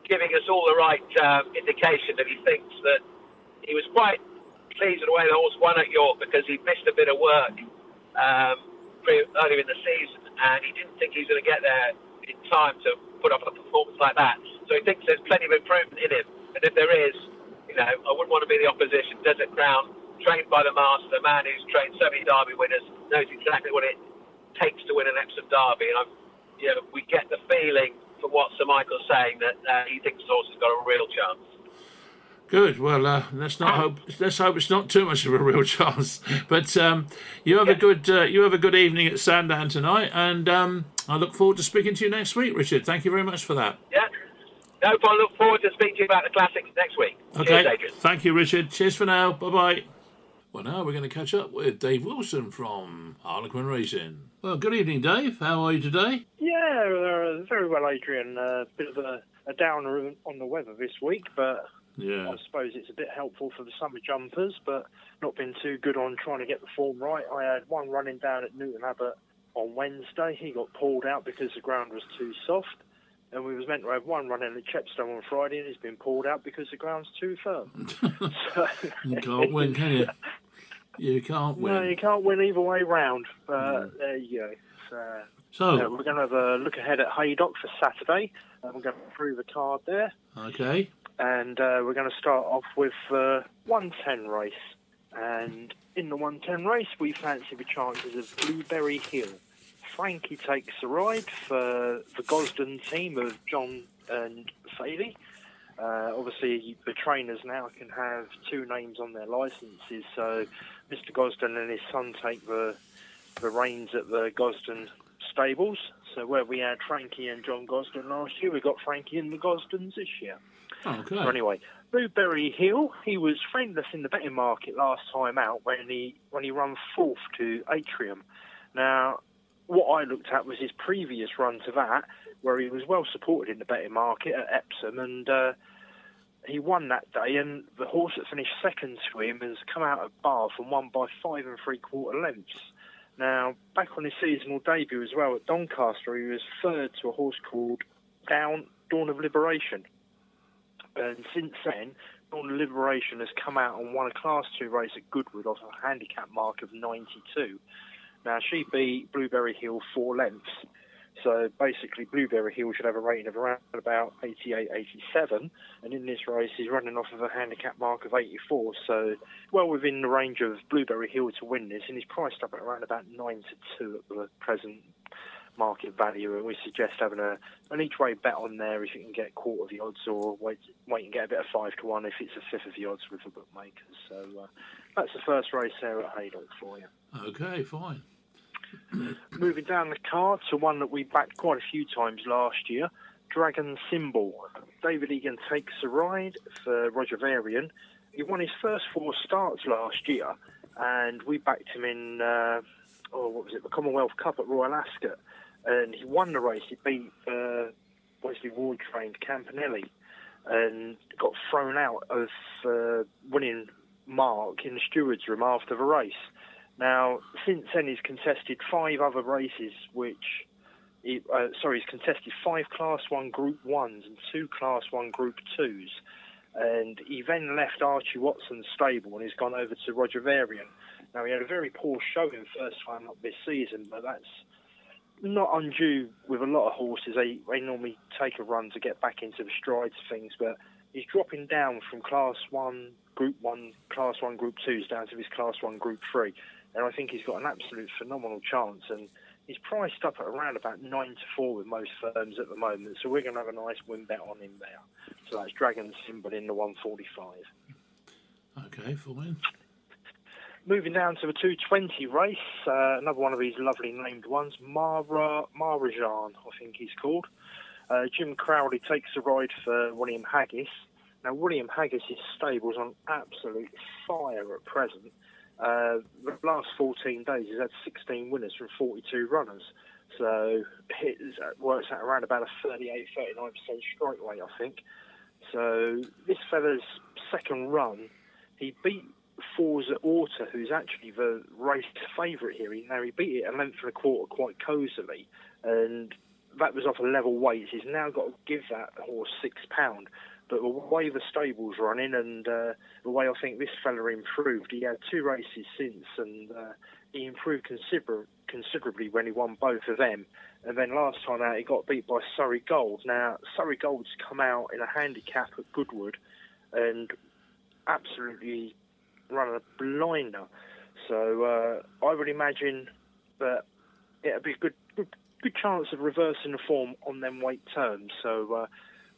giving us all the right um, indication that he thinks that he was quite pleased with the way the horse won at York because he missed a bit of work um, earlier in the season, and he didn't think he was going to get there in time to put up a performance like that. So he thinks there's plenty of improvement in him, and if there is, you know, I wouldn't want to be the opposition. Desert Crown, trained by the master, the man who's trained so many Derby winners, knows exactly what it takes to win an Epsom Derby, and I'm, you know, we get the feeling from what Sir Michael's saying that uh, he thinks the horse has got a real chance. Good. Well, uh, let's not hope. Let's hope it's not too much of a real chance. But um, you have yeah. a good. Uh, you have a good evening at Sandown tonight, and um, I look forward to speaking to you next week, Richard. Thank you very much for that. Yeah. No problem. Look forward to speaking to you about the classics next week. Okay. Cheers, Thank you, Richard. Cheers for now. Bye bye. Well, now we're going to catch up with Dave Wilson from Harlequin Racing. Well, good evening, Dave. How are you today? Yeah, uh, very well, Adrian. A uh, bit of a, a downer on the weather this week, but yeah. I suppose it's a bit helpful for the summer jumpers, but not been too good on trying to get the form right. I had one running down at Newton Abbot on Wednesday. He got pulled out because the ground was too soft. And we was meant to have one running at Chepstow on Friday, and he's been pulled out because the ground's too firm. so, you can't win, can you? You can't win. No, you can't win either way round. But there you go. So, so uh, we're going to have a look ahead at Haydock for Saturday. Uh, we're going to through the card there. Okay and uh, we're going to start off with uh, 110 race. And in the 110 race, we fancy the chances of Blueberry Hill. Frankie takes the ride for the Gosden team of John and Thady. Uh, obviously, the trainers now can have two names on their licenses, so Mr. Gosden and his son take the the reins at the Gosden stables. So where we had Frankie and John Gosden last year, we got Frankie and the Gosdens this year. Okay. So anyway, Blueberry Hill, he was friendless in the betting market last time out when he when he ran fourth to Atrium. Now, what I looked at was his previous run to that, where he was well supported in the betting market at Epsom, and uh, he won that day. And the horse that finished second to him has come out of Bath and won by five and three quarter lengths. Now, back on his seasonal debut as well at Doncaster, he was third to a horse called Down Dawn of Liberation. And since then, Dawn of Liberation has come out and won a Class 2 race at Goodwood off a handicap mark of 92. Now, she beat Blueberry Hill four lengths. So basically, Blueberry Hill should have a rating of around about 88, 87, and in this race, he's running off of a handicap mark of 84. So well within the range of Blueberry Hill to win this, and he's priced up at around about 9 to 2 at the present market value, and we suggest having a an each way bet on there if you can get quarter of the odds, or wait wait and get a bit of five to one if it's a fifth of the odds with the bookmakers. So uh, that's the first race there at Haydock for you. Okay, fine. Moving down the card to one that we backed quite a few times last year, Dragon Symbol. David Egan takes a ride for Roger Varian. He won his first four starts last year, and we backed him in, uh, oh, what was it, the Commonwealth Cup at Royal Ascot. And he won the race. He beat uh, Wesley Ward trained Campanelle and got thrown out of uh, winning mark in the steward's room after the race. Now, since then, he's contested five other races, which, he, uh, sorry, he's contested five Class 1 Group 1s and two Class 1 Group 2s. And he then left Archie Watson's stable and he's gone over to Roger Varian. Now, he had a very poor showing first time up this season, but that's not undue with a lot of horses. They, they normally take a run to get back into the strides of things, but he's dropping down from Class 1, Group 1, Class 1, Group 2s down to his Class 1, Group 3 and I think he's got an absolute phenomenal chance. And he's priced up at around about nine to four with most firms at the moment. So we're going to have a nice win bet on him there. So that's Dragon Symbol in the 145. Okay, fine. Moving down to the 220 race, uh, another one of these lovely named ones, Mara Marajan, I think he's called. Uh, Jim Crowley takes a ride for William Haggas. Now, William Haggas' stable's on absolute fire at present. Uh, the last 14 days, he's had 16 winners from 42 runners. So it works out around about a 38, 39% strike rate, I think. So this fella's second run, he beat Forza Orta, who's actually the race favourite here. He, now he beat it a length and a quarter quite cosily, and that was off a level weight. He's now got to give that horse six pound. But the way the stable's running and uh, the way I think this fella improved, he had two races since and uh, he improved consider- considerably when he won both of them. And then last time out, he got beat by Surrey Gold. Now, Surrey Gold's come out in a handicap at Goodwood and absolutely run a blinder. So uh, I would imagine that it'd be a good, good, good chance of reversing the form on them weight terms. So uh,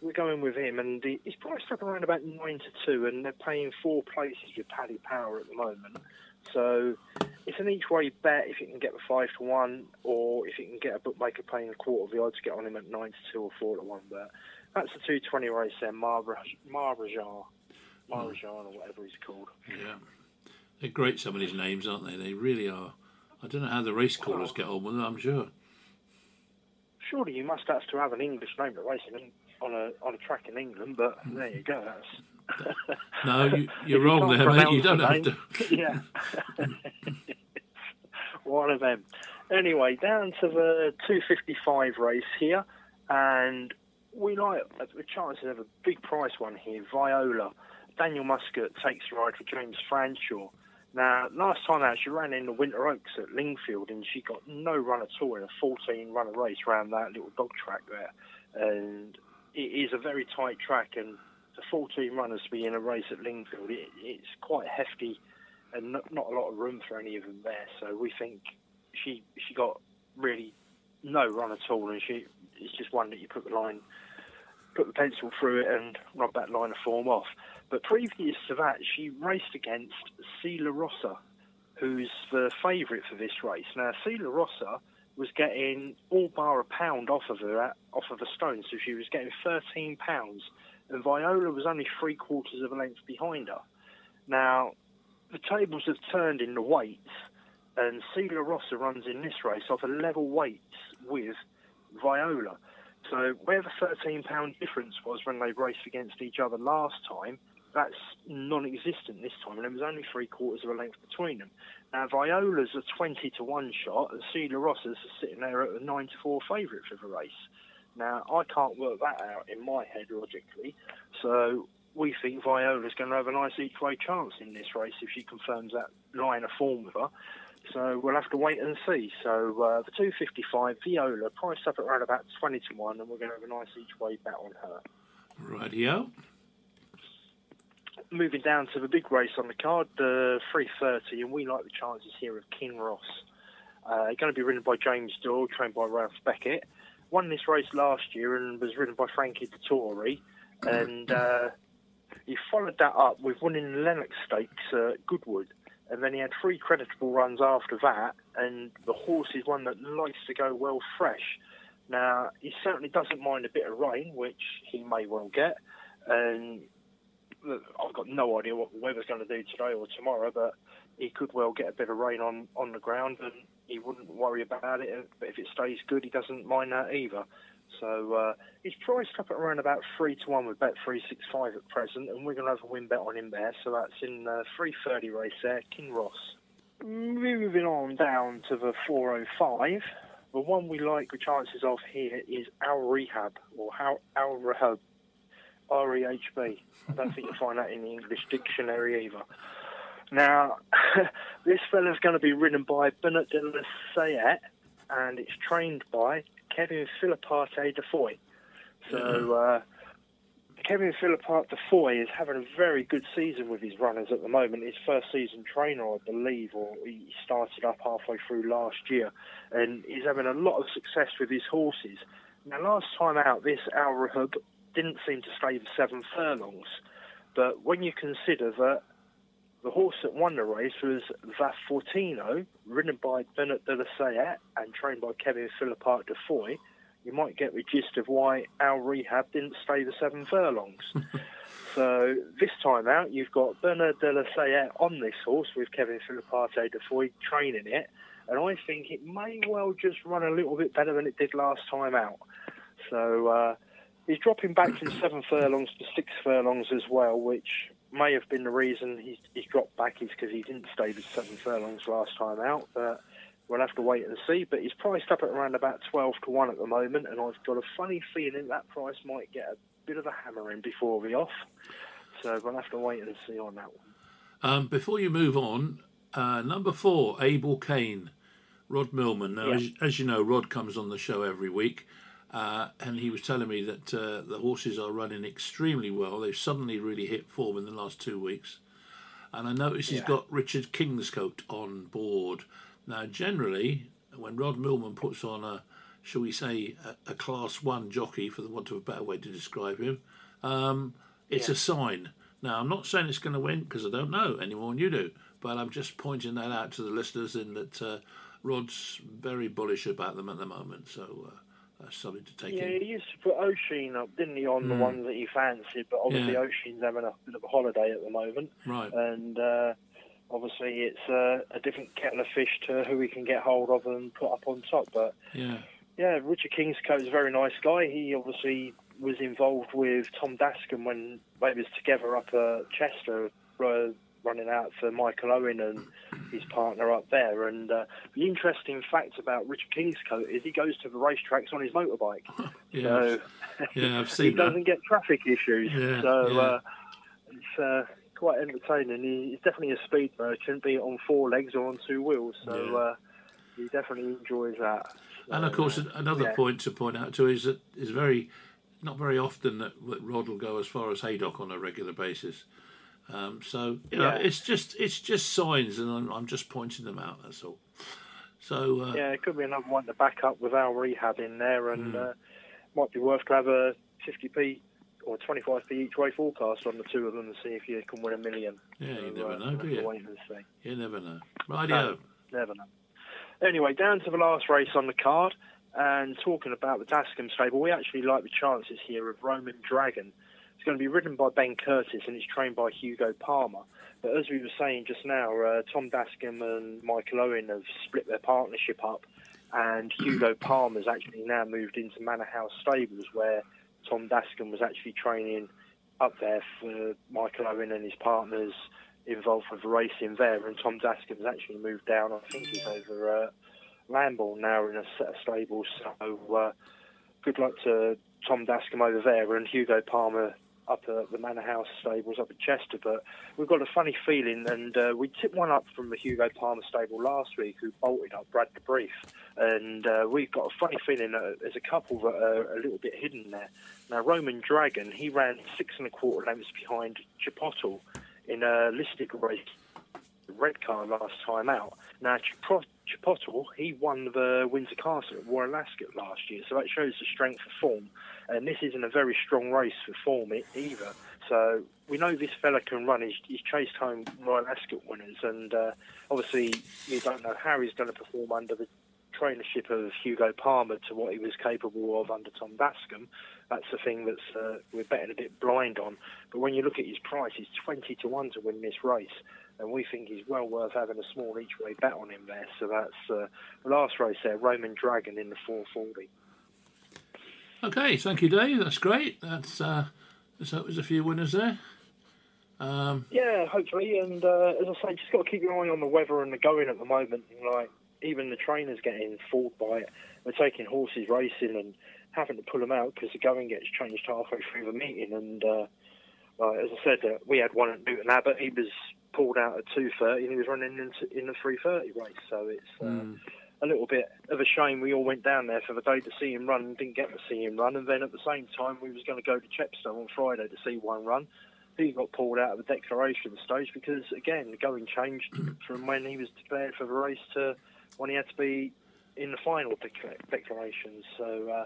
we're going with him, and he's priced up around about nine to two, and they're paying four places with Paddy Power at the moment. So it's an each way bet if you can get the five to one, or if you can get a bookmaker paying a quarter of the odds to get on him at nine to two or four to one. But that's the two twenty race there, Marajan, Marajan, or whatever he's called. Yeah, they're great. Some of these names, aren't they? They really are. I don't know how the race callers get on with them. I'm sure. Surely you must have to have an English name to race in on a on a track in England, but there you go. That's no, you, are wrong you there, mate. You don't have to. yeah, one of them. Anyway, down to the 255 race here, and we like the chances of a big price one here. Viola, Daniel Muscutt takes the ride for James Fanshawe. Now, last time out, she ran in the Winter Oaks at Lingfield, and she got no run at all in a 14 runner race around that little dog track there. And it is a very tight track, and for 14 runners to be in a race at Lingfield, it, it's quite hefty, and not, not, a lot of room for any of them there. So we think she she got really no run at all, and she it's just one that you put the line, put the pencil through it, and rub that line of form off. But previous to that, she raced against Sea La Rosa, who's the favourite for this race. Now, Sea La Rosa was getting all bar a pound off of her off of a stone, so she was getting thirteen pounds, and Viola was only three quarters of a length behind her. Now, the tables have turned in the weights, and Sea La Rosa runs in this race off a level weights with Viola. So where the thirteen pound difference was when they raced against each other last time, that's non-existent this time, and there was only three quarters of a length between them. Now Viola's a twenty to one shot, and Sea La Rosa's sitting there at a nine to four favourite for the race. Now I can't work that out in my head logically, so we think Viola's going to have a nice each way chance in this race if she confirms that line of form with her. So we'll have to wait and see. So uh, the 255 Viola priced up at around about 20 to 1, and we're going to have a nice each way bet on her. Radio. Moving down to the big race on the card, the 330, and we like the chances here of Kinross. Uh, going to be ridden by James Doyle, trained by Ralph Beckett. Won this race last year and was ridden by Frankie Dettori. And uh, he followed that up with winning the Lennox Stakes at Goodwood. And then he had three creditable runs after that. And the horse is one that likes to go well fresh. Now, he certainly doesn't mind a bit of rain, which he may well get. And I've got no idea what the weather's going to do today or tomorrow, but he could well get a bit of rain on, on the ground and he wouldn't worry about it. But if it stays good, he doesn't mind that either. So uh, he's priced up at around about three to one with bet three six five at present, and we're going to have a win bet on him there. So that's in the three thirty race there, Kinross. Moving on down to the four oh five. The one we like the chances of here is Al Rehab or Al, Al Rehab, R E H B. I don't think you'll find that in the English dictionary either. Now, this fella's going to be ridden by Bernard de la Sayette, and it's trained by Kevin Philippart de Foy. So, uh, Kevin Philippart de Foy is having a very good season with his runners at the moment. His first season trainer, I believe, or he started up halfway through last year, and he's having a lot of success with his horses. Now, last time out, this Al Rahub didn't seem to stay the seven furlongs, but when you consider that the horse that won the race was Va Fortino, ridden by Bernard de la Sayette and trained by Kevin Philippart de Foy. You might get the gist of why our Rehab didn't stay the seven furlongs. so this time out, you've got Bernard de la Sayette on this horse with Kevin Philippart de Foy training it, and I think it may well just run a little bit better than it did last time out. So uh, he's dropping back from seven furlongs to six furlongs as well, which may have been the reason he's, he's dropped back is because he didn't stay with seven furlongs last time out. But we'll have to wait and see. But he's priced up at around about 12 to 1 at the moment, and I've got a funny feeling that price might get a bit of a hammering before the off. So we'll have to wait and see on that one. Um, before you move on, uh, number four, Abel Kane, Rod Millman. Now, Yeah. as, as you know, Rod comes on the show every week. Uh, and he was telling me that uh, the horses are running extremely well. They've suddenly really hit form in the last two weeks. And I notice he's got Richard Kingscote on board. Now, generally, when Rod Millman puts on a, shall we say, a, a class one jockey, for the want of a better way to describe him, um, it's a sign. Now, I'm not saying it's going to win because I don't know any more than you do, but I'm just pointing that out to the listeners in that uh, Rod's very bullish about them at the moment. So uh, that's something to take Yeah, in. he used to put Oisin up, didn't he, on the one that he fancied? But obviously, Yeah. Oisin's having a bit of a holiday at the moment. Right. And uh, obviously, it's uh, a different kettle of fish to who we can get hold of and put up on top. But Yeah. yeah, Richard Kingscote's a very nice guy. He obviously was involved with Tom Dascombe when they was together up at Chester, uh, running out for Michael Owen and his partner up there. And uh, the interesting fact about Richard Kingscote is he goes to the racetracks on his motorbike. Yeah. So Yeah, I've he seen that. doesn't get traffic issues. Yeah, so yeah. Uh, it's uh, quite entertaining. He, he's definitely a speed merchant, be it on four legs or on two wheels. So Yeah. uh, he definitely enjoys that. And of course, uh, another point to point out too is that it's very, not very often that Rod will go as far as Haydock on a regular basis. Um, so you know, Yeah. it's just it's just signs, and I'm, I'm just pointing them out. That's all. So uh, Yeah, it could be another one to back up with our rehab in there, and Hmm. uh, might be worth to have a 50p or 25p each way forecast on the two of them and see if you can win a million. Yeah, you So, never uh, know, do you? Wait and see. you never know. Radio. Never know. Anyway, down to the last race on the card, and talking about the Dascombe stable, we actually like the chances here of Roman Dragon. It's going to be ridden by Ben Curtis and it's trained by Hugo Palmer. But as we were saying just now, uh, Tom Dascombe and Michael Owen have split their partnership up, and Hugo Palmer's actually now moved into Manor House Stables, where Tom Dascombe was actually training up there for Michael Owen and his partners involved with racing there. And Tom Dascombe's actually moved down. I think he's over uh, Lambourn now in a set of stables. So uh, good luck to Tom Dascombe over there. And Hugo Palmer up at the Manor House stables up at Chester, but we've got a funny feeling, and uh, we tipped one up from the Hugo Palmer stable last week who bolted up Brad the Brief, and uh, we've got a funny feeling that there's a couple that are a little bit hidden there. Now, Roman Dragon, he ran six and a quarter lengths behind Chipotle in a listed race, Redcar last time out. Now, Chipotle, he won the Windsor Castle at Ascot last year, so that shows the strength of form. And this isn't a very strong race for form either. So we know this fella can run. He's, he's chased home Royal Ascot winners, and uh, obviously you don't know how he's going to perform under the trainership of Hugo Palmer to what he was capable of under Tom Dascombe. That's the thing that's uh, we're betting a bit blind on. But when you look at his price, he's 20 to 1 to win this race. And we think he's well worth having a small each way bet on him there. So that's uh, the last race there, Roman Dragon in the 440. Okay, thank you, Dave. That's great. That's uh, let's hope there's a few winners there. Um, yeah, hopefully. And uh, as I say, just got to keep your eye on the weather and the going at the moment. Like even the trainers getting fooled by it. We're taking horses racing and having to pull them out because the going gets changed halfway through the meeting. And uh, as I said, uh, we had one at Newton Abbot. He was pulled out at two thirty and he was running into, in the three thirty race. So it's. Mm a little bit of a shame we all went down there for the day to see him run and didn't get to see him run. And then at the same time, we was going to go to Chepstow on Friday to see one run. He got pulled out of the declaration stage because, again, the going changed from when he was declared for the race to when he had to be in the final declarations. So uh,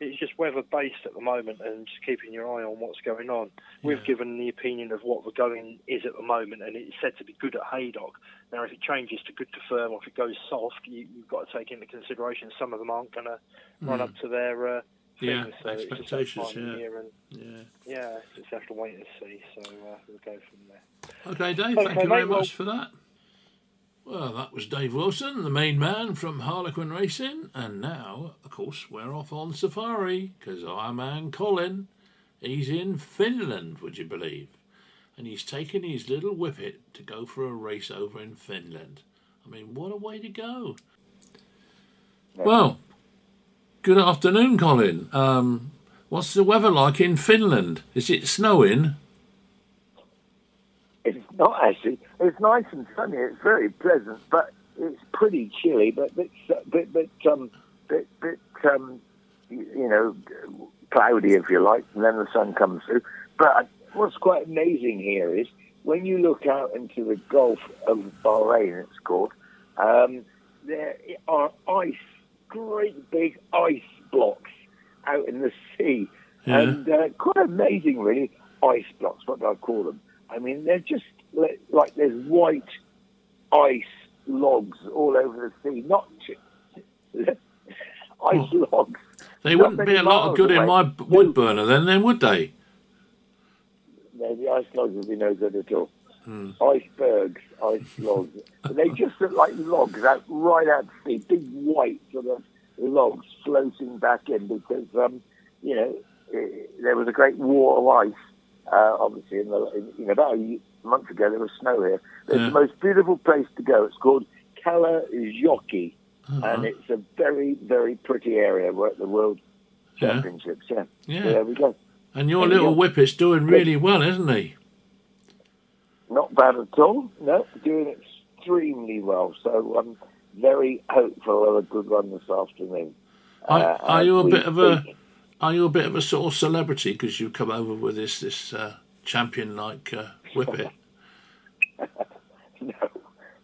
it's just weather based at the moment and just keeping your eye on what's going on. Yeah. We've given the opinion of what the going is at the moment, and it's said to be good at Haydock. Now, if it changes to good to firm or if it goes soft, you, have got to take into consideration some of them aren't going to mm. run up to their. Uh, yeah, so expectations. Yeah. And, yeah, yeah, just have to wait and see. So uh, we'll go from there. Okay, Dave. Okay, thank you very mate, much well, for that. Well, that was Dave Wilson, the main man from Harlequin Racing, and now, of course, we're off on safari because our man Colin, he's in Finland, would you believe? And he's taken his little whippet to go for a race over in Finland. I mean, what a way to go! Well, good afternoon, Colin. Um, what's the weather like in Finland? Is it snowing? It's not actually. It's nice and sunny. It's very pleasant, but it's pretty chilly. But but but, but um bit bit um you know cloudy if you like, and then the sun comes through. But what's quite amazing here is when you look out into the Gulf of Bothnia, it's called. Um, there are ice, great big ice blocks out in the sea, yeah. and uh, quite amazing, really. Ice blocks, what do I call them? I mean, they're just like there's white ice logs all over the sea, not ice oh. logs. They wouldn't be a lot of good away. in my wood burner then, then would they? No, the ice logs would be no good at all. Hmm. Icebergs, ice logs. they just look like logs out right out to sea, big white sort of logs floating back in because, um, you know, it, there was a great war of ice uh, obviously, in the, in, know, about a month ago there was snow here. It's yeah. the most beautiful place to go. It's called Kalajoki, uh-huh. and it's a very, very pretty area. We're at the World Championships. Yeah, yeah. So there we go. And your there little whippet's doing really well, isn't he? Not bad at all. No, doing extremely well. So I'm very hopeful of a good run this afternoon. Are, uh, are you a bit of a are you a bit of a sort of celebrity because you come over with this this uh, champion like uh, whippet? no,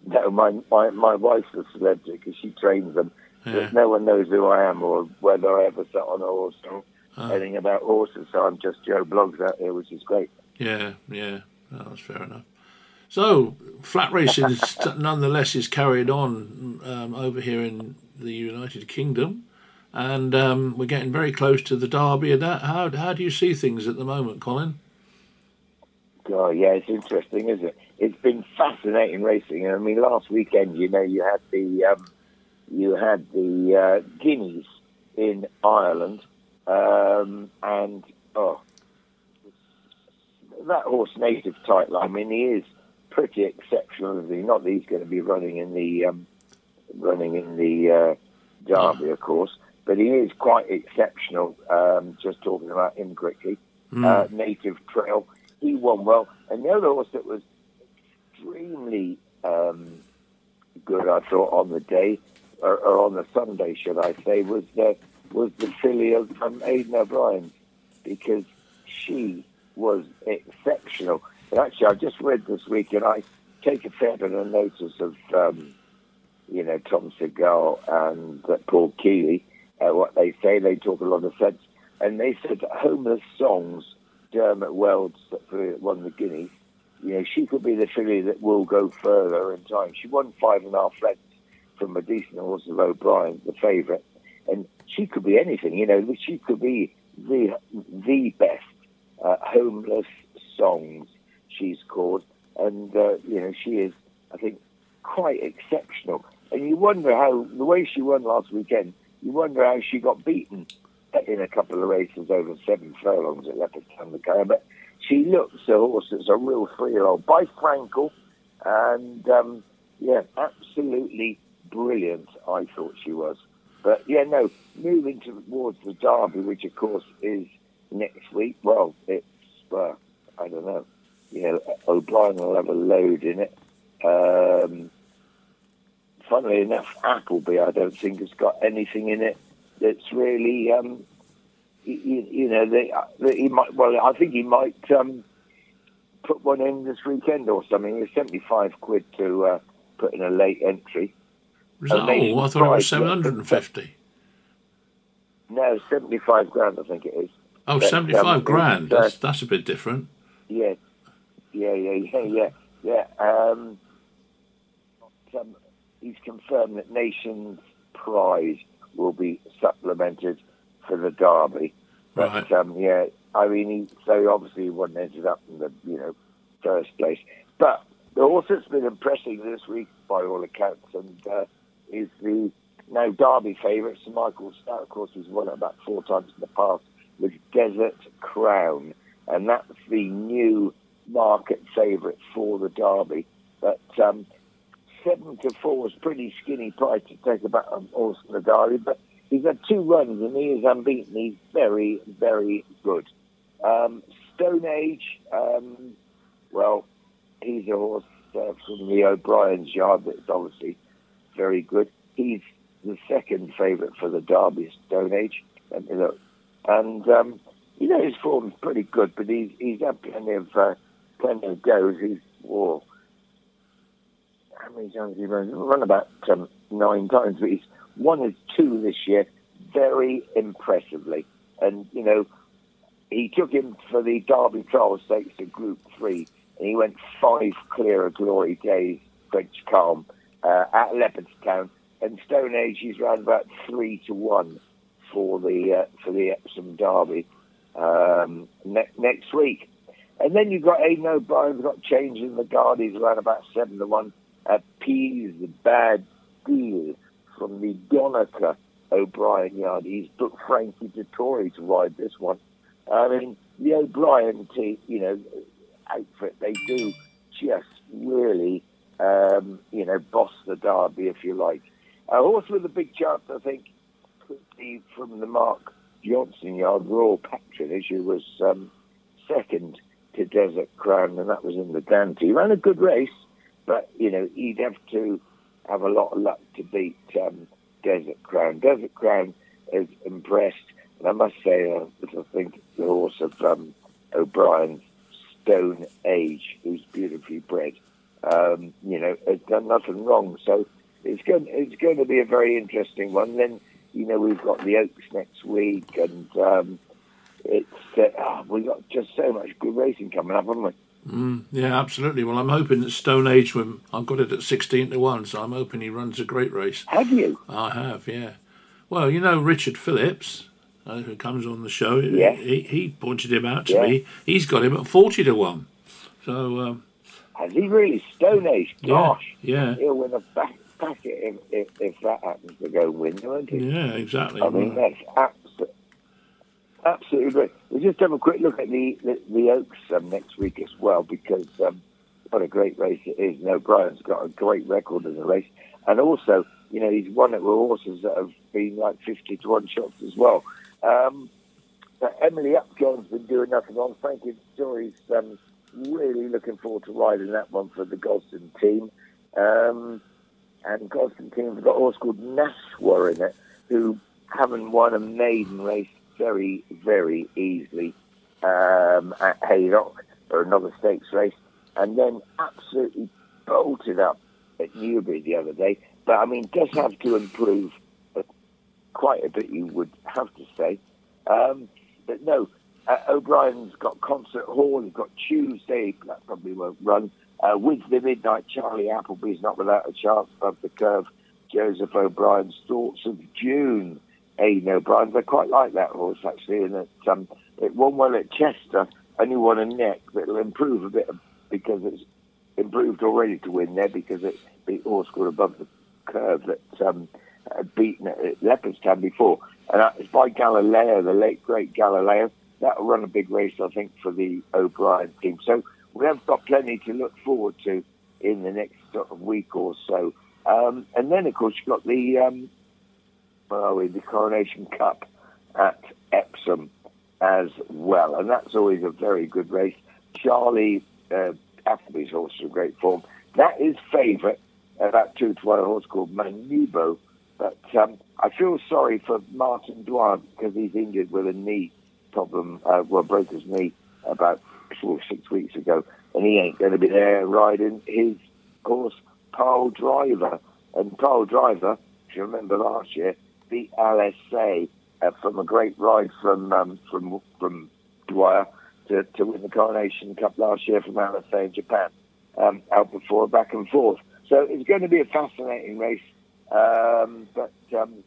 no. My my my wife's a celebrity because she trains them. Yeah. no one knows who I am or whether I ever sat on a horse or oh. anything about horses. So I'm just Joe Bloggs out here, which is great. Yeah, yeah, no, that's fair enough. So flat racing, nonetheless, is carried on um, over here in the United Kingdom and um, we're getting very close to the derby. And that, how how do you see things at the moment, Colin? Oh yeah, it's interesting, isn't it? It's been fascinating racing. I mean, last weekend, you know, you had the um, you had the uh, Guineas in Ireland, um, and oh, that horse native title. I mean, he is pretty exceptional. Is he? Not that he's going to be running in the um, running in the uh, Derby, of course but he is quite exceptional. Um, just talking about him quickly, uh, native trail. He won well. And the other horse that was extremely um, good, I thought, on the day, or, or on the Sunday, should I say, was the, was the filly of um, Aidan O'Brien, because she was exceptional. And actually, I just read this week, and I take a fair bit of notice of, um, you know, Tom Segal and uh, Paul Kealy, uh, what they say. They talk a lot of sense. And they said Homeless Songs, Dermot Weld's, that won the Guinea, you know, she could be the filly that will go further in time. She won five and a half lengths from a decent horse of O'Brien, the favourite, and she could be anything. You know, she could be the the best uh, homeless songs she's called, and uh, you know she is, I think, quite exceptional. And you wonder how the way she won last weekend. You wonder how she got beaten in a couple of races over seven furlongs at Leopardstown car But she looks a horse that's a real three-year-old by Frankel, and um, yeah, absolutely brilliant. I thought she was. But yeah, no, moving towards the Derby, which of course is next week. Well, it's well, I don't know. You know, O'Brien will have a load in it. Um, funnily enough, Appleby, I don't think has got anything in it that's really, um, you, you, know, they, they, he might. Well, I think he might um, put one in this weekend or something. He sent me five quid to uh, put in a late entry. Was that all? I thought it was seven hundred and fifty. No, seventy-five grand. I think it is. Oh, but, 75 um, grand. Uh, that's that's a bit different. Yeah, yeah, yeah, yeah, yeah, yeah. Um, um, he's confirmed that Nations Prize will be supplemented for the Derby. But right. um, yeah, I mean, he, so obviously he wouldn't ended up in the you know first place. But the horse that's been impressing this week, by all accounts, and uh, is the now Derby favourite, Sir Michael Stoute. Of course, he's won it about four times in the past with Desert Crown, and that's the new market favourite for the Derby. But um, seven to four is pretty skinny price to take about a horse in the Derby, but he's had two runs and he is unbeaten. He's very, very good. Um, Stone Age, um, well, he's a horse uh, from the O'Brien's yard that's obviously very good. He's the second favourite for the Derby, Stone Age. Let me look. And, um, you know, his form's pretty good, but he's, he's had plenty of, uh, plenty of goes. He's, whoa, how many times he run? Run about um, nine times, but he's won his two this year very impressively. And, you know, he took him for the Derby Trial Stakes in Group 3, and he went five clear of Glory Days, French Calm, uh, at Leopardstown. And Stone Age, he's round about 3 to 1 for the uh, for the Epsom Derby um, ne- next week. And then you've got Aidan O'Brien's got Changingoftheguard. He's around about 7 to 1. The bad deal from the Donnacha O'Brien yard. He's booked Frankie Dettori to ride this one. I mean, the O'Brien team, you know, outfit, they do just really, um, you know, boss the Derby, if you like. A horse with a big chance, I think, the, from the Mark Johnston yard, Royal Patronage, who was um, second to Desert Crown, and that was in the Dante. He ran a good race, but you know he'd have to have a lot of luck to beat um, Desert Crown. Desert Crown is impressed, and I must say, uh, I think the horse of um, O'Brien's Stone Age, who's beautifully bred, um, you know, has done nothing wrong. So it's going, it's going to be a very interesting one. Then you know, we've got the Oaks next week, and um, it's uh, oh, we've got just so much good racing coming up, haven't we? Mm, yeah, absolutely. Well, I'm hoping that Stone Age, when I've got it at 16 to 1, so I'm hoping he runs a great race. Have you? I have, yeah. Well, you know, Richard Phillips, uh, who comes on the show, yeah. he, he pointed him out to yeah. me. He's got him at 40 to 1. So. Um, Has he really? Stone Age? Gosh. Yeah. yeah. He'll win a back packet if, if, if that happens to go win, won't it? Yeah, exactly. I mean, that's absolutely, great. We'll just have a quick look at the, the, the Oaks um, next week as well, because um, what a great race it is. You know, Brian's got a great record in the race. And also, you know, he's won it with horses that have been like 50 to 1 shots as well. Um, Emily Upjohn's been doing nothing wrong. Frankie Dettori's um, really looking forward to riding that one for the Gosden team. Um, and Gosden team have got a horse called Nashwa in it, who haven't won a maiden race very, very easily um, at Haydock or another stakes race, and then absolutely bolted up at Newbury the other day. But I mean, does have to improve uh, quite a bit, you would have to say. Um, but no, uh, O'Brien's got Concert Hall, he's got Tuesday, that probably won't run. Uh, with the Midnight Charlie Appleby's not without a chance above the curve. Joseph O'Brien's Thoughts of June. Aidan O'Brien, I quite like that horse actually, and it, um, it won well at Chester, only won a neck, but it'll improve a bit because it's improved already to win there because it beat horse called above the curve that um, had beaten at Leopardstown before. And is by Galileo, the late great Galileo. That'll run a big race, I think, for the O'Brien team. So we have got plenty to look forward to in the next sort of week or so. Um, and then, of course, you've got the um, well, the Coronation Cup at Epsom as well, and that's always a very good race. Charlie uh, Appleby's horse is in great form. That is favourite, about two to one, a horse called Manobo. But um, I feel sorry for Martin Dwyer because he's injured with a knee problem. Uh, well, broke his knee about four or six weeks ago, and he ain't going to be there riding his horse, Pyledriver. And Pyledriver, if you remember last year, beat Al Aasy uh, from a great ride from um, from from Dwyer to, to win the Coronation Cup last year from Al Aasy in Japan, um, out before back and forth. So it's going to be a fascinating race, um, but um,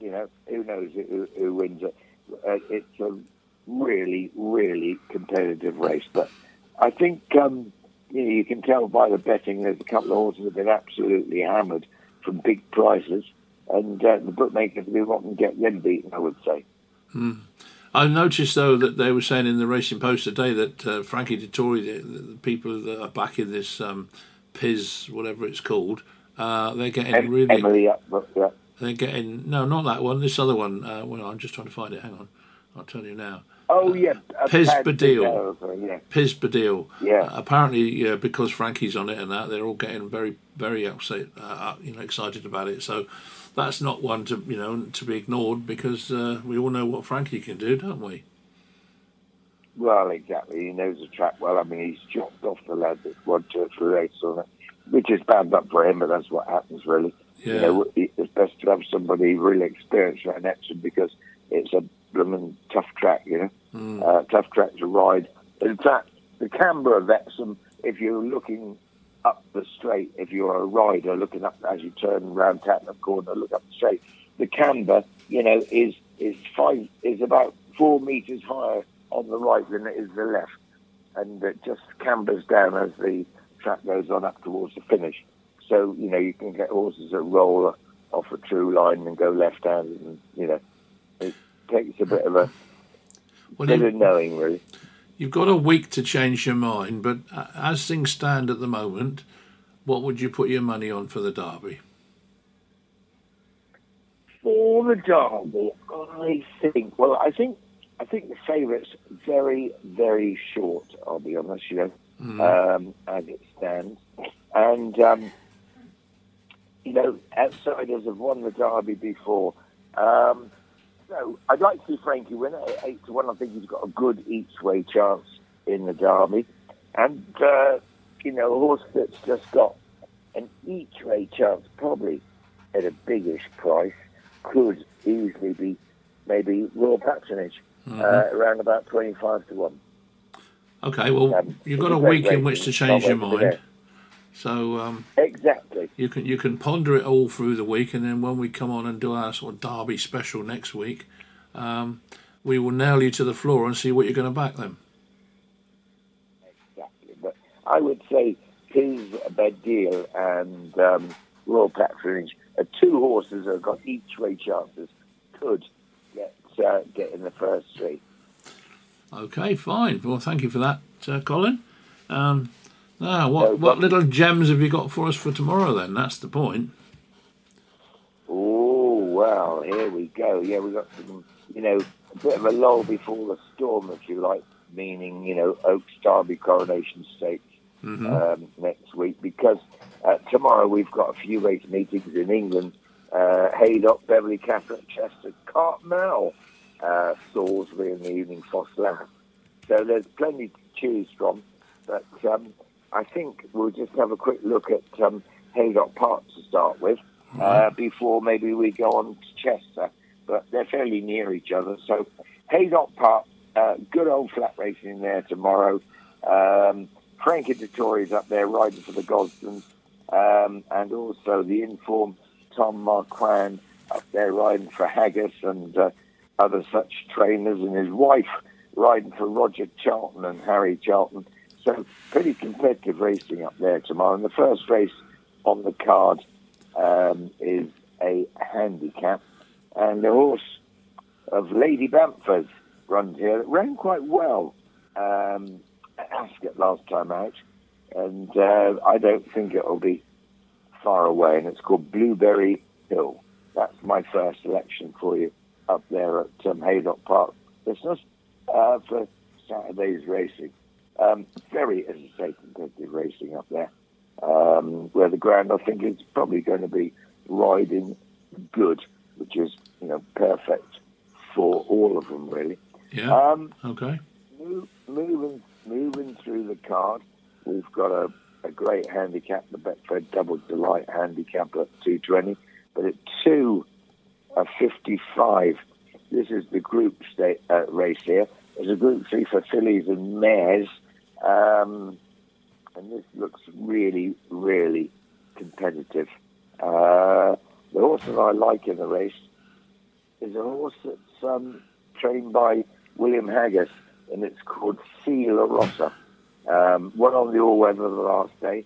you know who knows who, who wins it. Uh, it's a really really competitive race, but I think um, you know you can tell by the betting there's a couple of horses that have been absolutely hammered from big prizes and uh, the bookmakers will want to get them beaten, I would say. Mm. I noticed though that they were saying in the Racing Post today that uh, Frankie Dettori, the, the, people that are back in this um, PIS, whatever it's called, uh, they're getting em- really. Emily, yeah. They're getting no, not that one. This other one. Uh, well, I'm just trying to find it. Hang on, I'll tell you now. Oh yeah, Piz Badil. Yeah. Piz Badil. Yeah. apparently, yeah, because Frankie's on it and that, they're all getting very, very upset, uh, you know, excited about it. So that's not one to you know to be ignored because uh, we all know what Frankie can do, don't we? Well, exactly. He knows the track well. I mean, he's chopped off the lad that's won two or three races on it, which is bad luck for him, but that's what happens, really. Yeah. You know, it's best to have somebody really experienced around Epsom because it's a blooming tough track, you know, mm. uh, tough track to ride. In fact, the camber of Epsom, if you're looking up the straight, if you're a rider looking up as you turn around Tattenham Corner, look up the straight, the camber, you know, is is five is about four meters higher on the right than it is the left, and it just cambers down as the track goes on up towards the finish. So you know you can get horses that roll off a true line and go left hand, and you know it takes a bit of a well, bit of knowing really. You've got a week to change your mind, but as things stand at the moment, what would you put your money on for the Derby? For the Derby, I think. Well, I think I think the favourites very, very short. I'll be honest, you know, mm. um, as it stands, and um, you know, outsiders have won the Derby before. Um, so I'd like to see Frankie win at eight to one. I think he's got a good each way chance in the Derby, and uh, you know, a horse that's just got an each way chance, probably at a biggish price, could easily be maybe Royal Patronage, mm-hmm. uh, around about twenty five to one. Okay, well, um, you've got a week in which to change your mind. So um, exactly, you can you can ponder it all through the week, and then when we come on and do our sort of derby special next week, um, we will nail you to the floor and see what you're going to back them. Exactly, but I would say Piz Badil and um, Royal Patronage are two horses that have got each way chances could get uh, get in the first three. Okay, fine. Well, thank you for that, uh, Colin. Um, Ah, what, what little gems have you got for us for tomorrow then? That's the point. Oh, well, here we go. Yeah, we've got some, you know, a bit of a lull before the storm, if you like, meaning, you know, Oaks Derby Coronation Stakes Mm-hmm. um, next week because uh, tomorrow we've got a few race meetings in England. Uh, Haydock, Beverley Castle, Chester, Cartmel, uh, Salisbury in the evening, Ffos Las. So there's plenty to choose from. But um, I think we'll just have a quick look at um, Haydock Park to start with uh, before maybe we go on to Chester. But they're fairly near each other. So Haydock Park, uh, good old flat racing there tomorrow. Um, Frankie is up there riding for the Gosdens, um, and also the informed Tom Marquand up there riding for Haggas and uh, other such trainers, and his wife riding for Roger Charlton and Harry Charlton. So pretty competitive racing up there tomorrow. And the first race on the card um, is a handicap, and the horse of Lady Bamford runs here. It ran quite well. Um, at Ascot last time out, and uh, I don't think it'll be far away. And it's called Blueberry Hill. That's my first selection for you up there at um, Haydock Park, listeners, uh, for Saturday's racing. Um, very, say, racing up there. Um, where the ground, I think, is probably going to be riding good, which is you know perfect for all of them, really. Yeah. Um, okay. Move, moving moving through the card, we've got a, a great handicap, the Betfred Double Delight handicap at 220, but at 2 uh, 55, this is the group state, uh, race here. There's a group three for fillies and mares, um, and this looks really, really competitive. Uh, the horse that I like in the race is a horse that's um, trained by William Haggas, and it's called Sea La Rosa. Um, went on the all-weather the last day.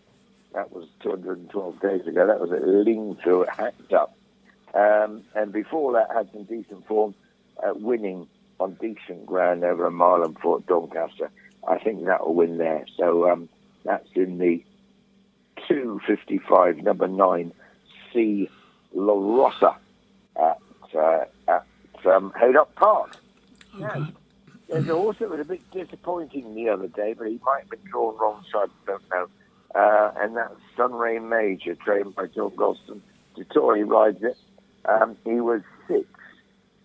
That was 212 days ago. That was at Lingfield, hacked up. Um, and before that, had some decent form, winning on decent ground over a mile and Fort Doncaster. I think that will win there. So um, that's in the 255, number nine, Sea La Rosa at, uh, at um, Haydock Park. Now, there's a horse that was a bit disappointing the other day, but he might have been drawn wrong side, I don't know. Uh, and that's Sunray Major, trained by John Gosden. Dettori rides it. Um, he was six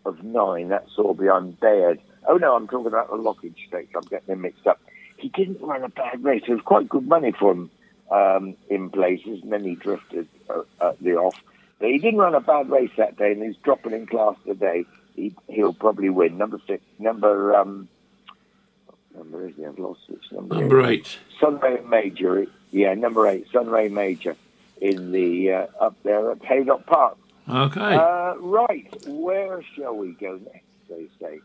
of nine. That's all behind Baaeed. Oh, no, I'm talking about the Lockinge Stakes. I'm getting them mixed up. He didn't run a bad race. It was quite good money for him um, in places, and then he drifted uh, at the off. But he didn't run a bad race that day, and he's dropping in class today. He, he'll probably win. Number six, number um, number is he? I've lost which number. Number it? eight. Sunray Major. Yeah, number eight, Sunray Major, in the uh, up there at Haydock Park. Okay. Uh, right, where shall we go next? They say.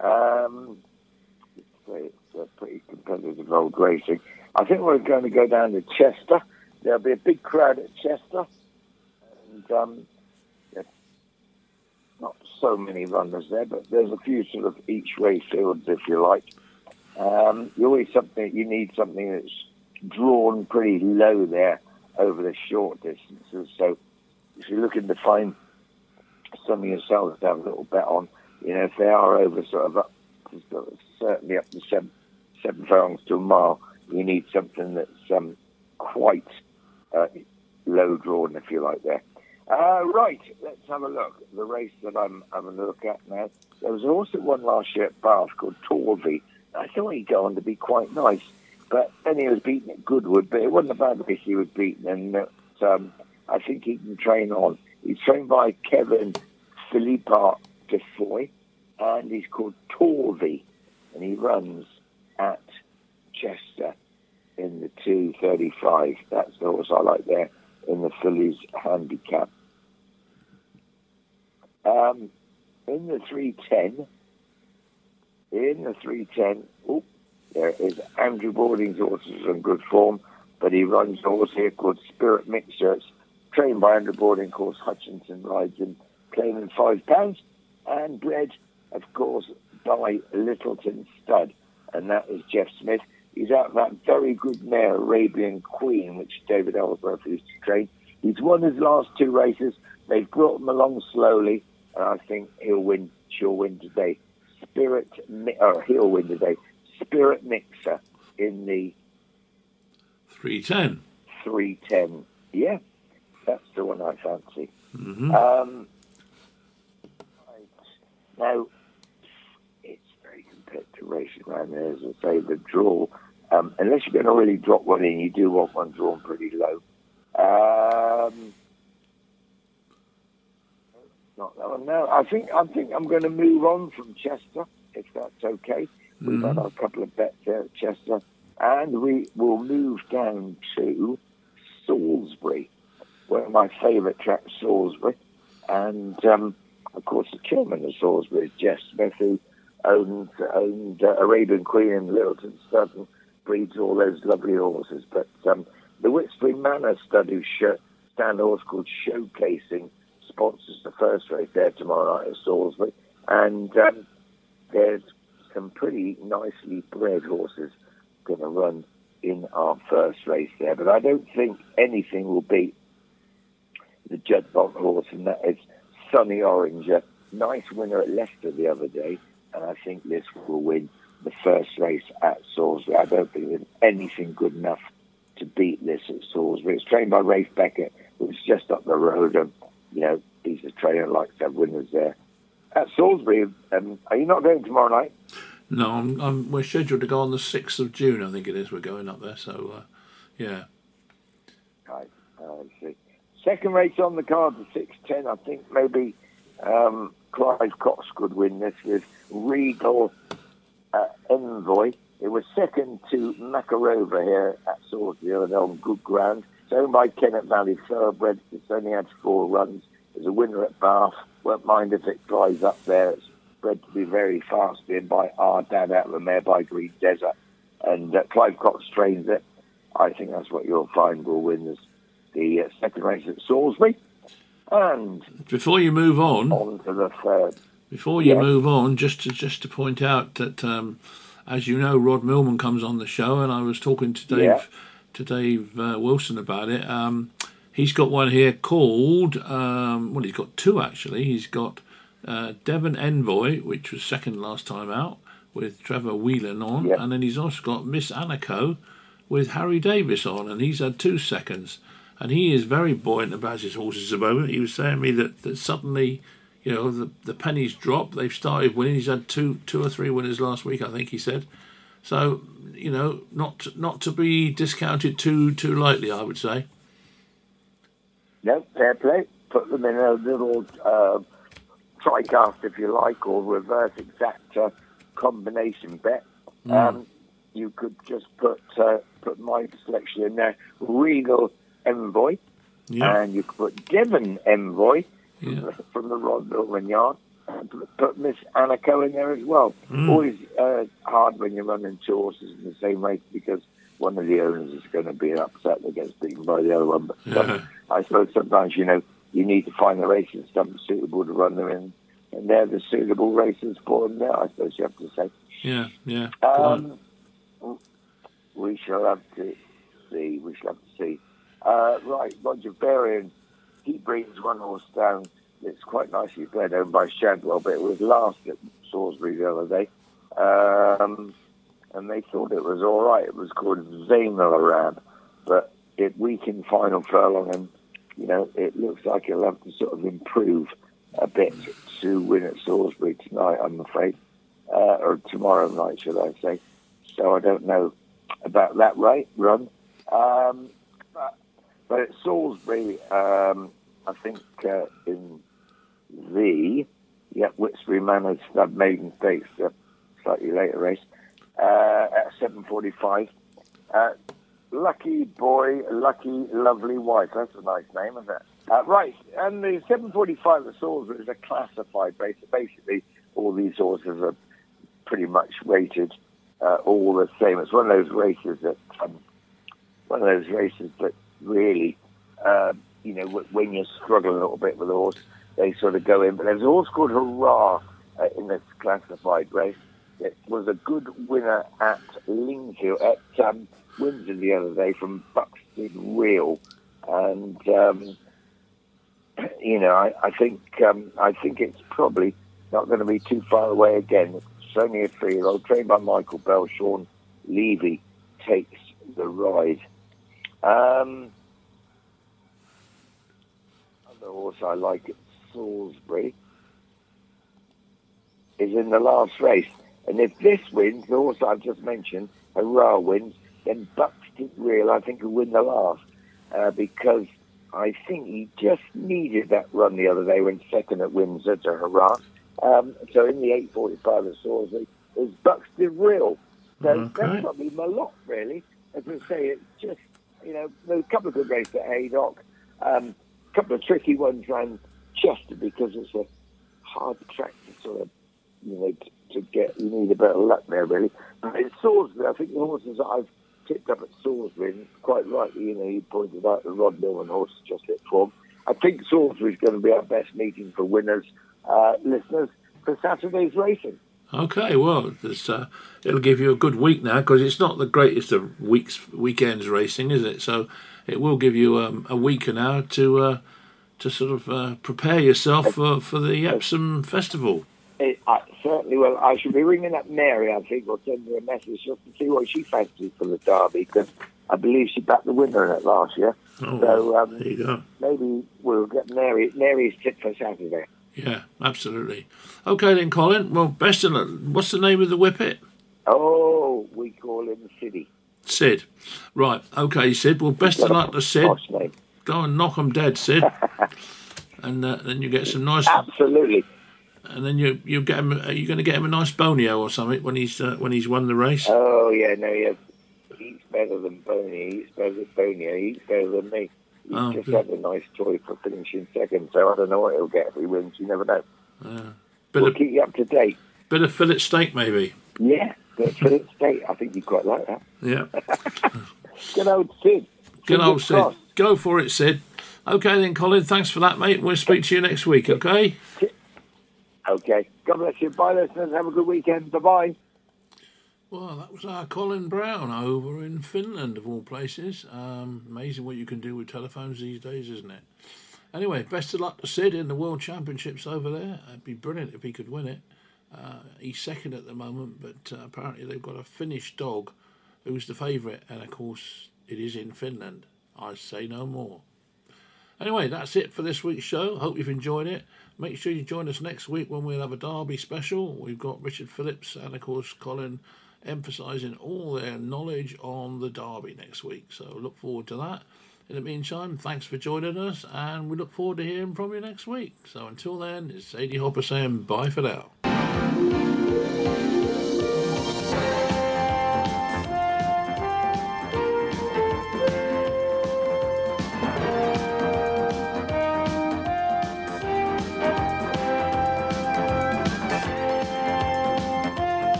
Um, it's a pretty competitive old racing. I think we're going to go down to Chester. There'll be a big crowd at Chester, and um, not so many runners there, but there's a few sort of each way fields, if you like. Um, you always something you need something that's drawn pretty low there over the short distances. So if you're looking to find some of yourselves to have a little bet on, you know, if they are over sort of up, certainly up to seven, seven furlongs to a mile, you need something that's um, quite uh, low drawn, if you like, there. Uh, right, let's have a look. At the race that I'm having a look at now. There was a horse that last year at Bath called Torvey. I thought he'd go on to be quite nice, but then he was beaten at Goodwood, but it wasn't a bad race he was beaten, and um, I think he can train on. He's trained by Kevin Philippart de Foy, and he's called Torvey, and he runs at Chester in the 235. That's the horse I like there in the fillies handicap. Um, in the 310, in the 310, oh, there is Andrew Balding's horse is in good form, but he runs a horse here called Spirit Mixture. It's trained by Andrew Balding, of course, Hutchinson rides him, claiming five pounds, and bred, of course, by Littleton Stud, and that is Jeff Smith. He's out of that very good mare, Arabian Queen, which David Elsworth used to train. He's won his last two races. They've brought him along slowly, and I think he'll win. She'll win today. Spirit, or he'll win today, Spirit Mixer in the 310. 310. Yeah, that's the one I fancy. Mm-hmm. Um. Now, it's very competitive racing around there, as I say, the draw. Um, unless you're going to really drop one in, you do want one drawn pretty low. Um, not that one. No, I think I think I'm going to move on from Chester, if that's okay. We've had a couple of bets there at Chester, and we will move down to Salisbury, one of my favourite tracks, Salisbury, and um, of course the chairman of Salisbury is Jeff Smith, who owned owned uh, Arabian Queen and Littleton Stud breeds all those lovely horses. But um, the Whitstable Manor Stud, who stand horse called Showcasing, sponsors the first race there tomorrow night at Salisbury, and um, there's some pretty nicely bred horses going to run in our first race there. But I don't think anything will beat the Judd Bont horse, and that is Sunny Oranger. Nice winner at Leicester the other day, and I think this will win the first race at Salisbury. I don't think there's anything good enough to beat this at Salisbury. It's trained by Ralph Beckett, who's just up the road, and you know he's a trainer likes to have winners there. At Salisbury, um, are you not going tomorrow night? No, I'm, I'm, we're scheduled to go on the 6th of June, I think it is. We're going up there, so uh, yeah. Right, I see. Second race on the card, the 6.10, I think maybe um, Clive Cox could win this with Regal uh, Envoy. It was second to Makarova here at Salisbury on good ground. It's owned by Kennet Valley Thoroughbred. It's only had four runs. There's a winner at Bath. Won't mind if it flies up there. It's bred to be very fast, being by Ardad out of the mare by Green Desert. And uh, Clive Cox trains it. I think that's what you'll find will win this, the uh, second race at Salisbury. And Before you move on, on to the third. Before you Yes. move on, just to just to point out that, um, as you know, Rod Millman comes on the show, and I was talking to Dave Yeah. to Dave uh, Wilson about it. Um, he's got one here called um, well, he's got two actually. He's got uh, Devon Envoy, which was second last time out with Trevor Whelan on, Yeah. and then he's also got Miss Anaco with Harry Davies on, and he's had two seconds. And he is very buoyant about his horses at the moment. He was saying to me that, that suddenly, you know, the, the pennies drop. They've started winning. He's had two two or three winners last week, I think he said. So, you know, not not to be discounted too too lightly, I would say. No, fair play. Put them in a little uh, tricast, if you like, or reverse exacta combination bet. Um, you could just put uh, put my selection in there. Regal Envoy, Yeah. and you could put Devon Envoy from, Yeah. the, from the Rod Millman yard. And put- Miss Anaco in there as well. Mm. Always uh, hard when you're running two horses in the same race because one of the owners is going to be upset that gets beaten by the other one. But Yeah. I suppose sometimes, you know, you need to find the races something suitable to run them in. And they're the suitable races for them there, I suppose you have to say. Yeah, yeah. Um, we shall have to see. We shall have to see. Uh, right, Roger Varian, he brings one horse down that's quite nicely bred, owned by Shadwell, but it was last at Salisbury the other day. Um, and they thought it was all right. It was called zainalarab. But it weakened final furlong, and you know it looks like it'll have to sort of improve a bit to win at Salisbury tonight. I'm afraid, uh, or tomorrow night, should I say? So I don't know about that right run. Um, but at Salisbury, um, I think uh, in the yeah Whitstable Manor Stud Maiden Stakes, a slightly later race uh, at 7:45. Uh, lucky boy, lucky lovely wife. That's a nice name, isn't it? Uh, right, and the 7:45 at Salisbury is a classified race. Basically, all these horses are pretty much rated uh, all the same. It's one of those races that um, one of those races that really, uh, you know, when you're struggling a little bit with a horse, they sort of go in. But there's a horse called Hurrah uh, in this classified race. It was a good winner at Lingfield at um, Windsor the other day from Buxted Real, and um, you know, I, I think um, I think it's probably not going to be too far away again. It's only a three-year-old trained by Michael Bell. Sean Levey takes the ride. Um, other horse I like at Salisbury is in the last race. And if this wins, the horse I've just mentioned, Hurrah wins, then Buxton Real, I think, will win the last. Uh, because I think he just needed that run the other day when second at Windsor to Hurrah. Um, so in the 845 at Salisbury is Buxton Real. So Okay. that's probably my lot, really. As I say, it's just, you know, there's a couple of good races at Haydock. Um, a couple of tricky ones around Chester because it's a hard track to sort of, you know, to, to get. You need a bit of luck there, really. But in Salisbury, I think the horses that I've tipped up at Salisbury, quite rightly, you know, you pointed out the Rod Millman horse just hit form. I think Salisbury's going to be our best meeting for winners, uh, listeners, for Saturday's racing. Okay, well, uh, it'll give you a good week now because it's not the greatest of weeks weekends racing, is it? So it will give you um, a week now to uh, to sort of uh, prepare yourself for, for the Epsom Festival. It, I certainly will. I should be ringing up Mary, I think, or send her a message just to see what she fancies for the Derby, because I believe she backed the winner in it last year. Oh, So um, there you go. maybe we'll get Mary. Mary's tip for Saturday. Yeah, absolutely. Okay then, Colin. Well, best of luck. What's the name of the whippet? Oh, we call him City. Sid. Right. Okay, Sid. Well, best of luck to Sid. Name. Go and knock 'em dead, Sid. and uh, then you get some nice. Absolutely. And then you you get him. Are you going to get him a nice bonio or something when he's uh, when he's won the race? Oh yeah, no, yeah. He eats better than Bonio. He eats better than Bonio. He eats better than me. He's Oh, just good. had a nice toy for finishing second, so I don't know what he'll get if he wins. You never know. bit we'll of keep you up to date. bit of fillet steak, maybe. Yeah, but Philip State, I think you quite like that. Yeah. Good old Sid. Good old Sid. Go for it, Sid. Okay then, Colin. Thanks for that, mate. We'll speak to you next week. Okay. Okay. God bless you. Bye, listeners. Have a good weekend. Bye bye. Well, that was our Colin Brown over in Finland, of all places. Um, amazing what you can do with telephones these days, isn't it? Anyway, best of luck to Sid in the World Championships over there. It'd be brilliant if he could win it. Uh, he's second at the moment, but uh, apparently they've got a Finnish dog who's the favourite, and of course it is in Finland. I say no more. Anyway, that's it for this week's show. Hope you've enjoyed it. Make sure you join us next week when we'll have a Derby special. We've got Richard Phillips and, of course, Colin emphasising all their knowledge on the Derby next week. So look forward to that. In the meantime, thanks for joining us, and we look forward to hearing from you next week. So until then, it's Sadie Hopper saying bye for now.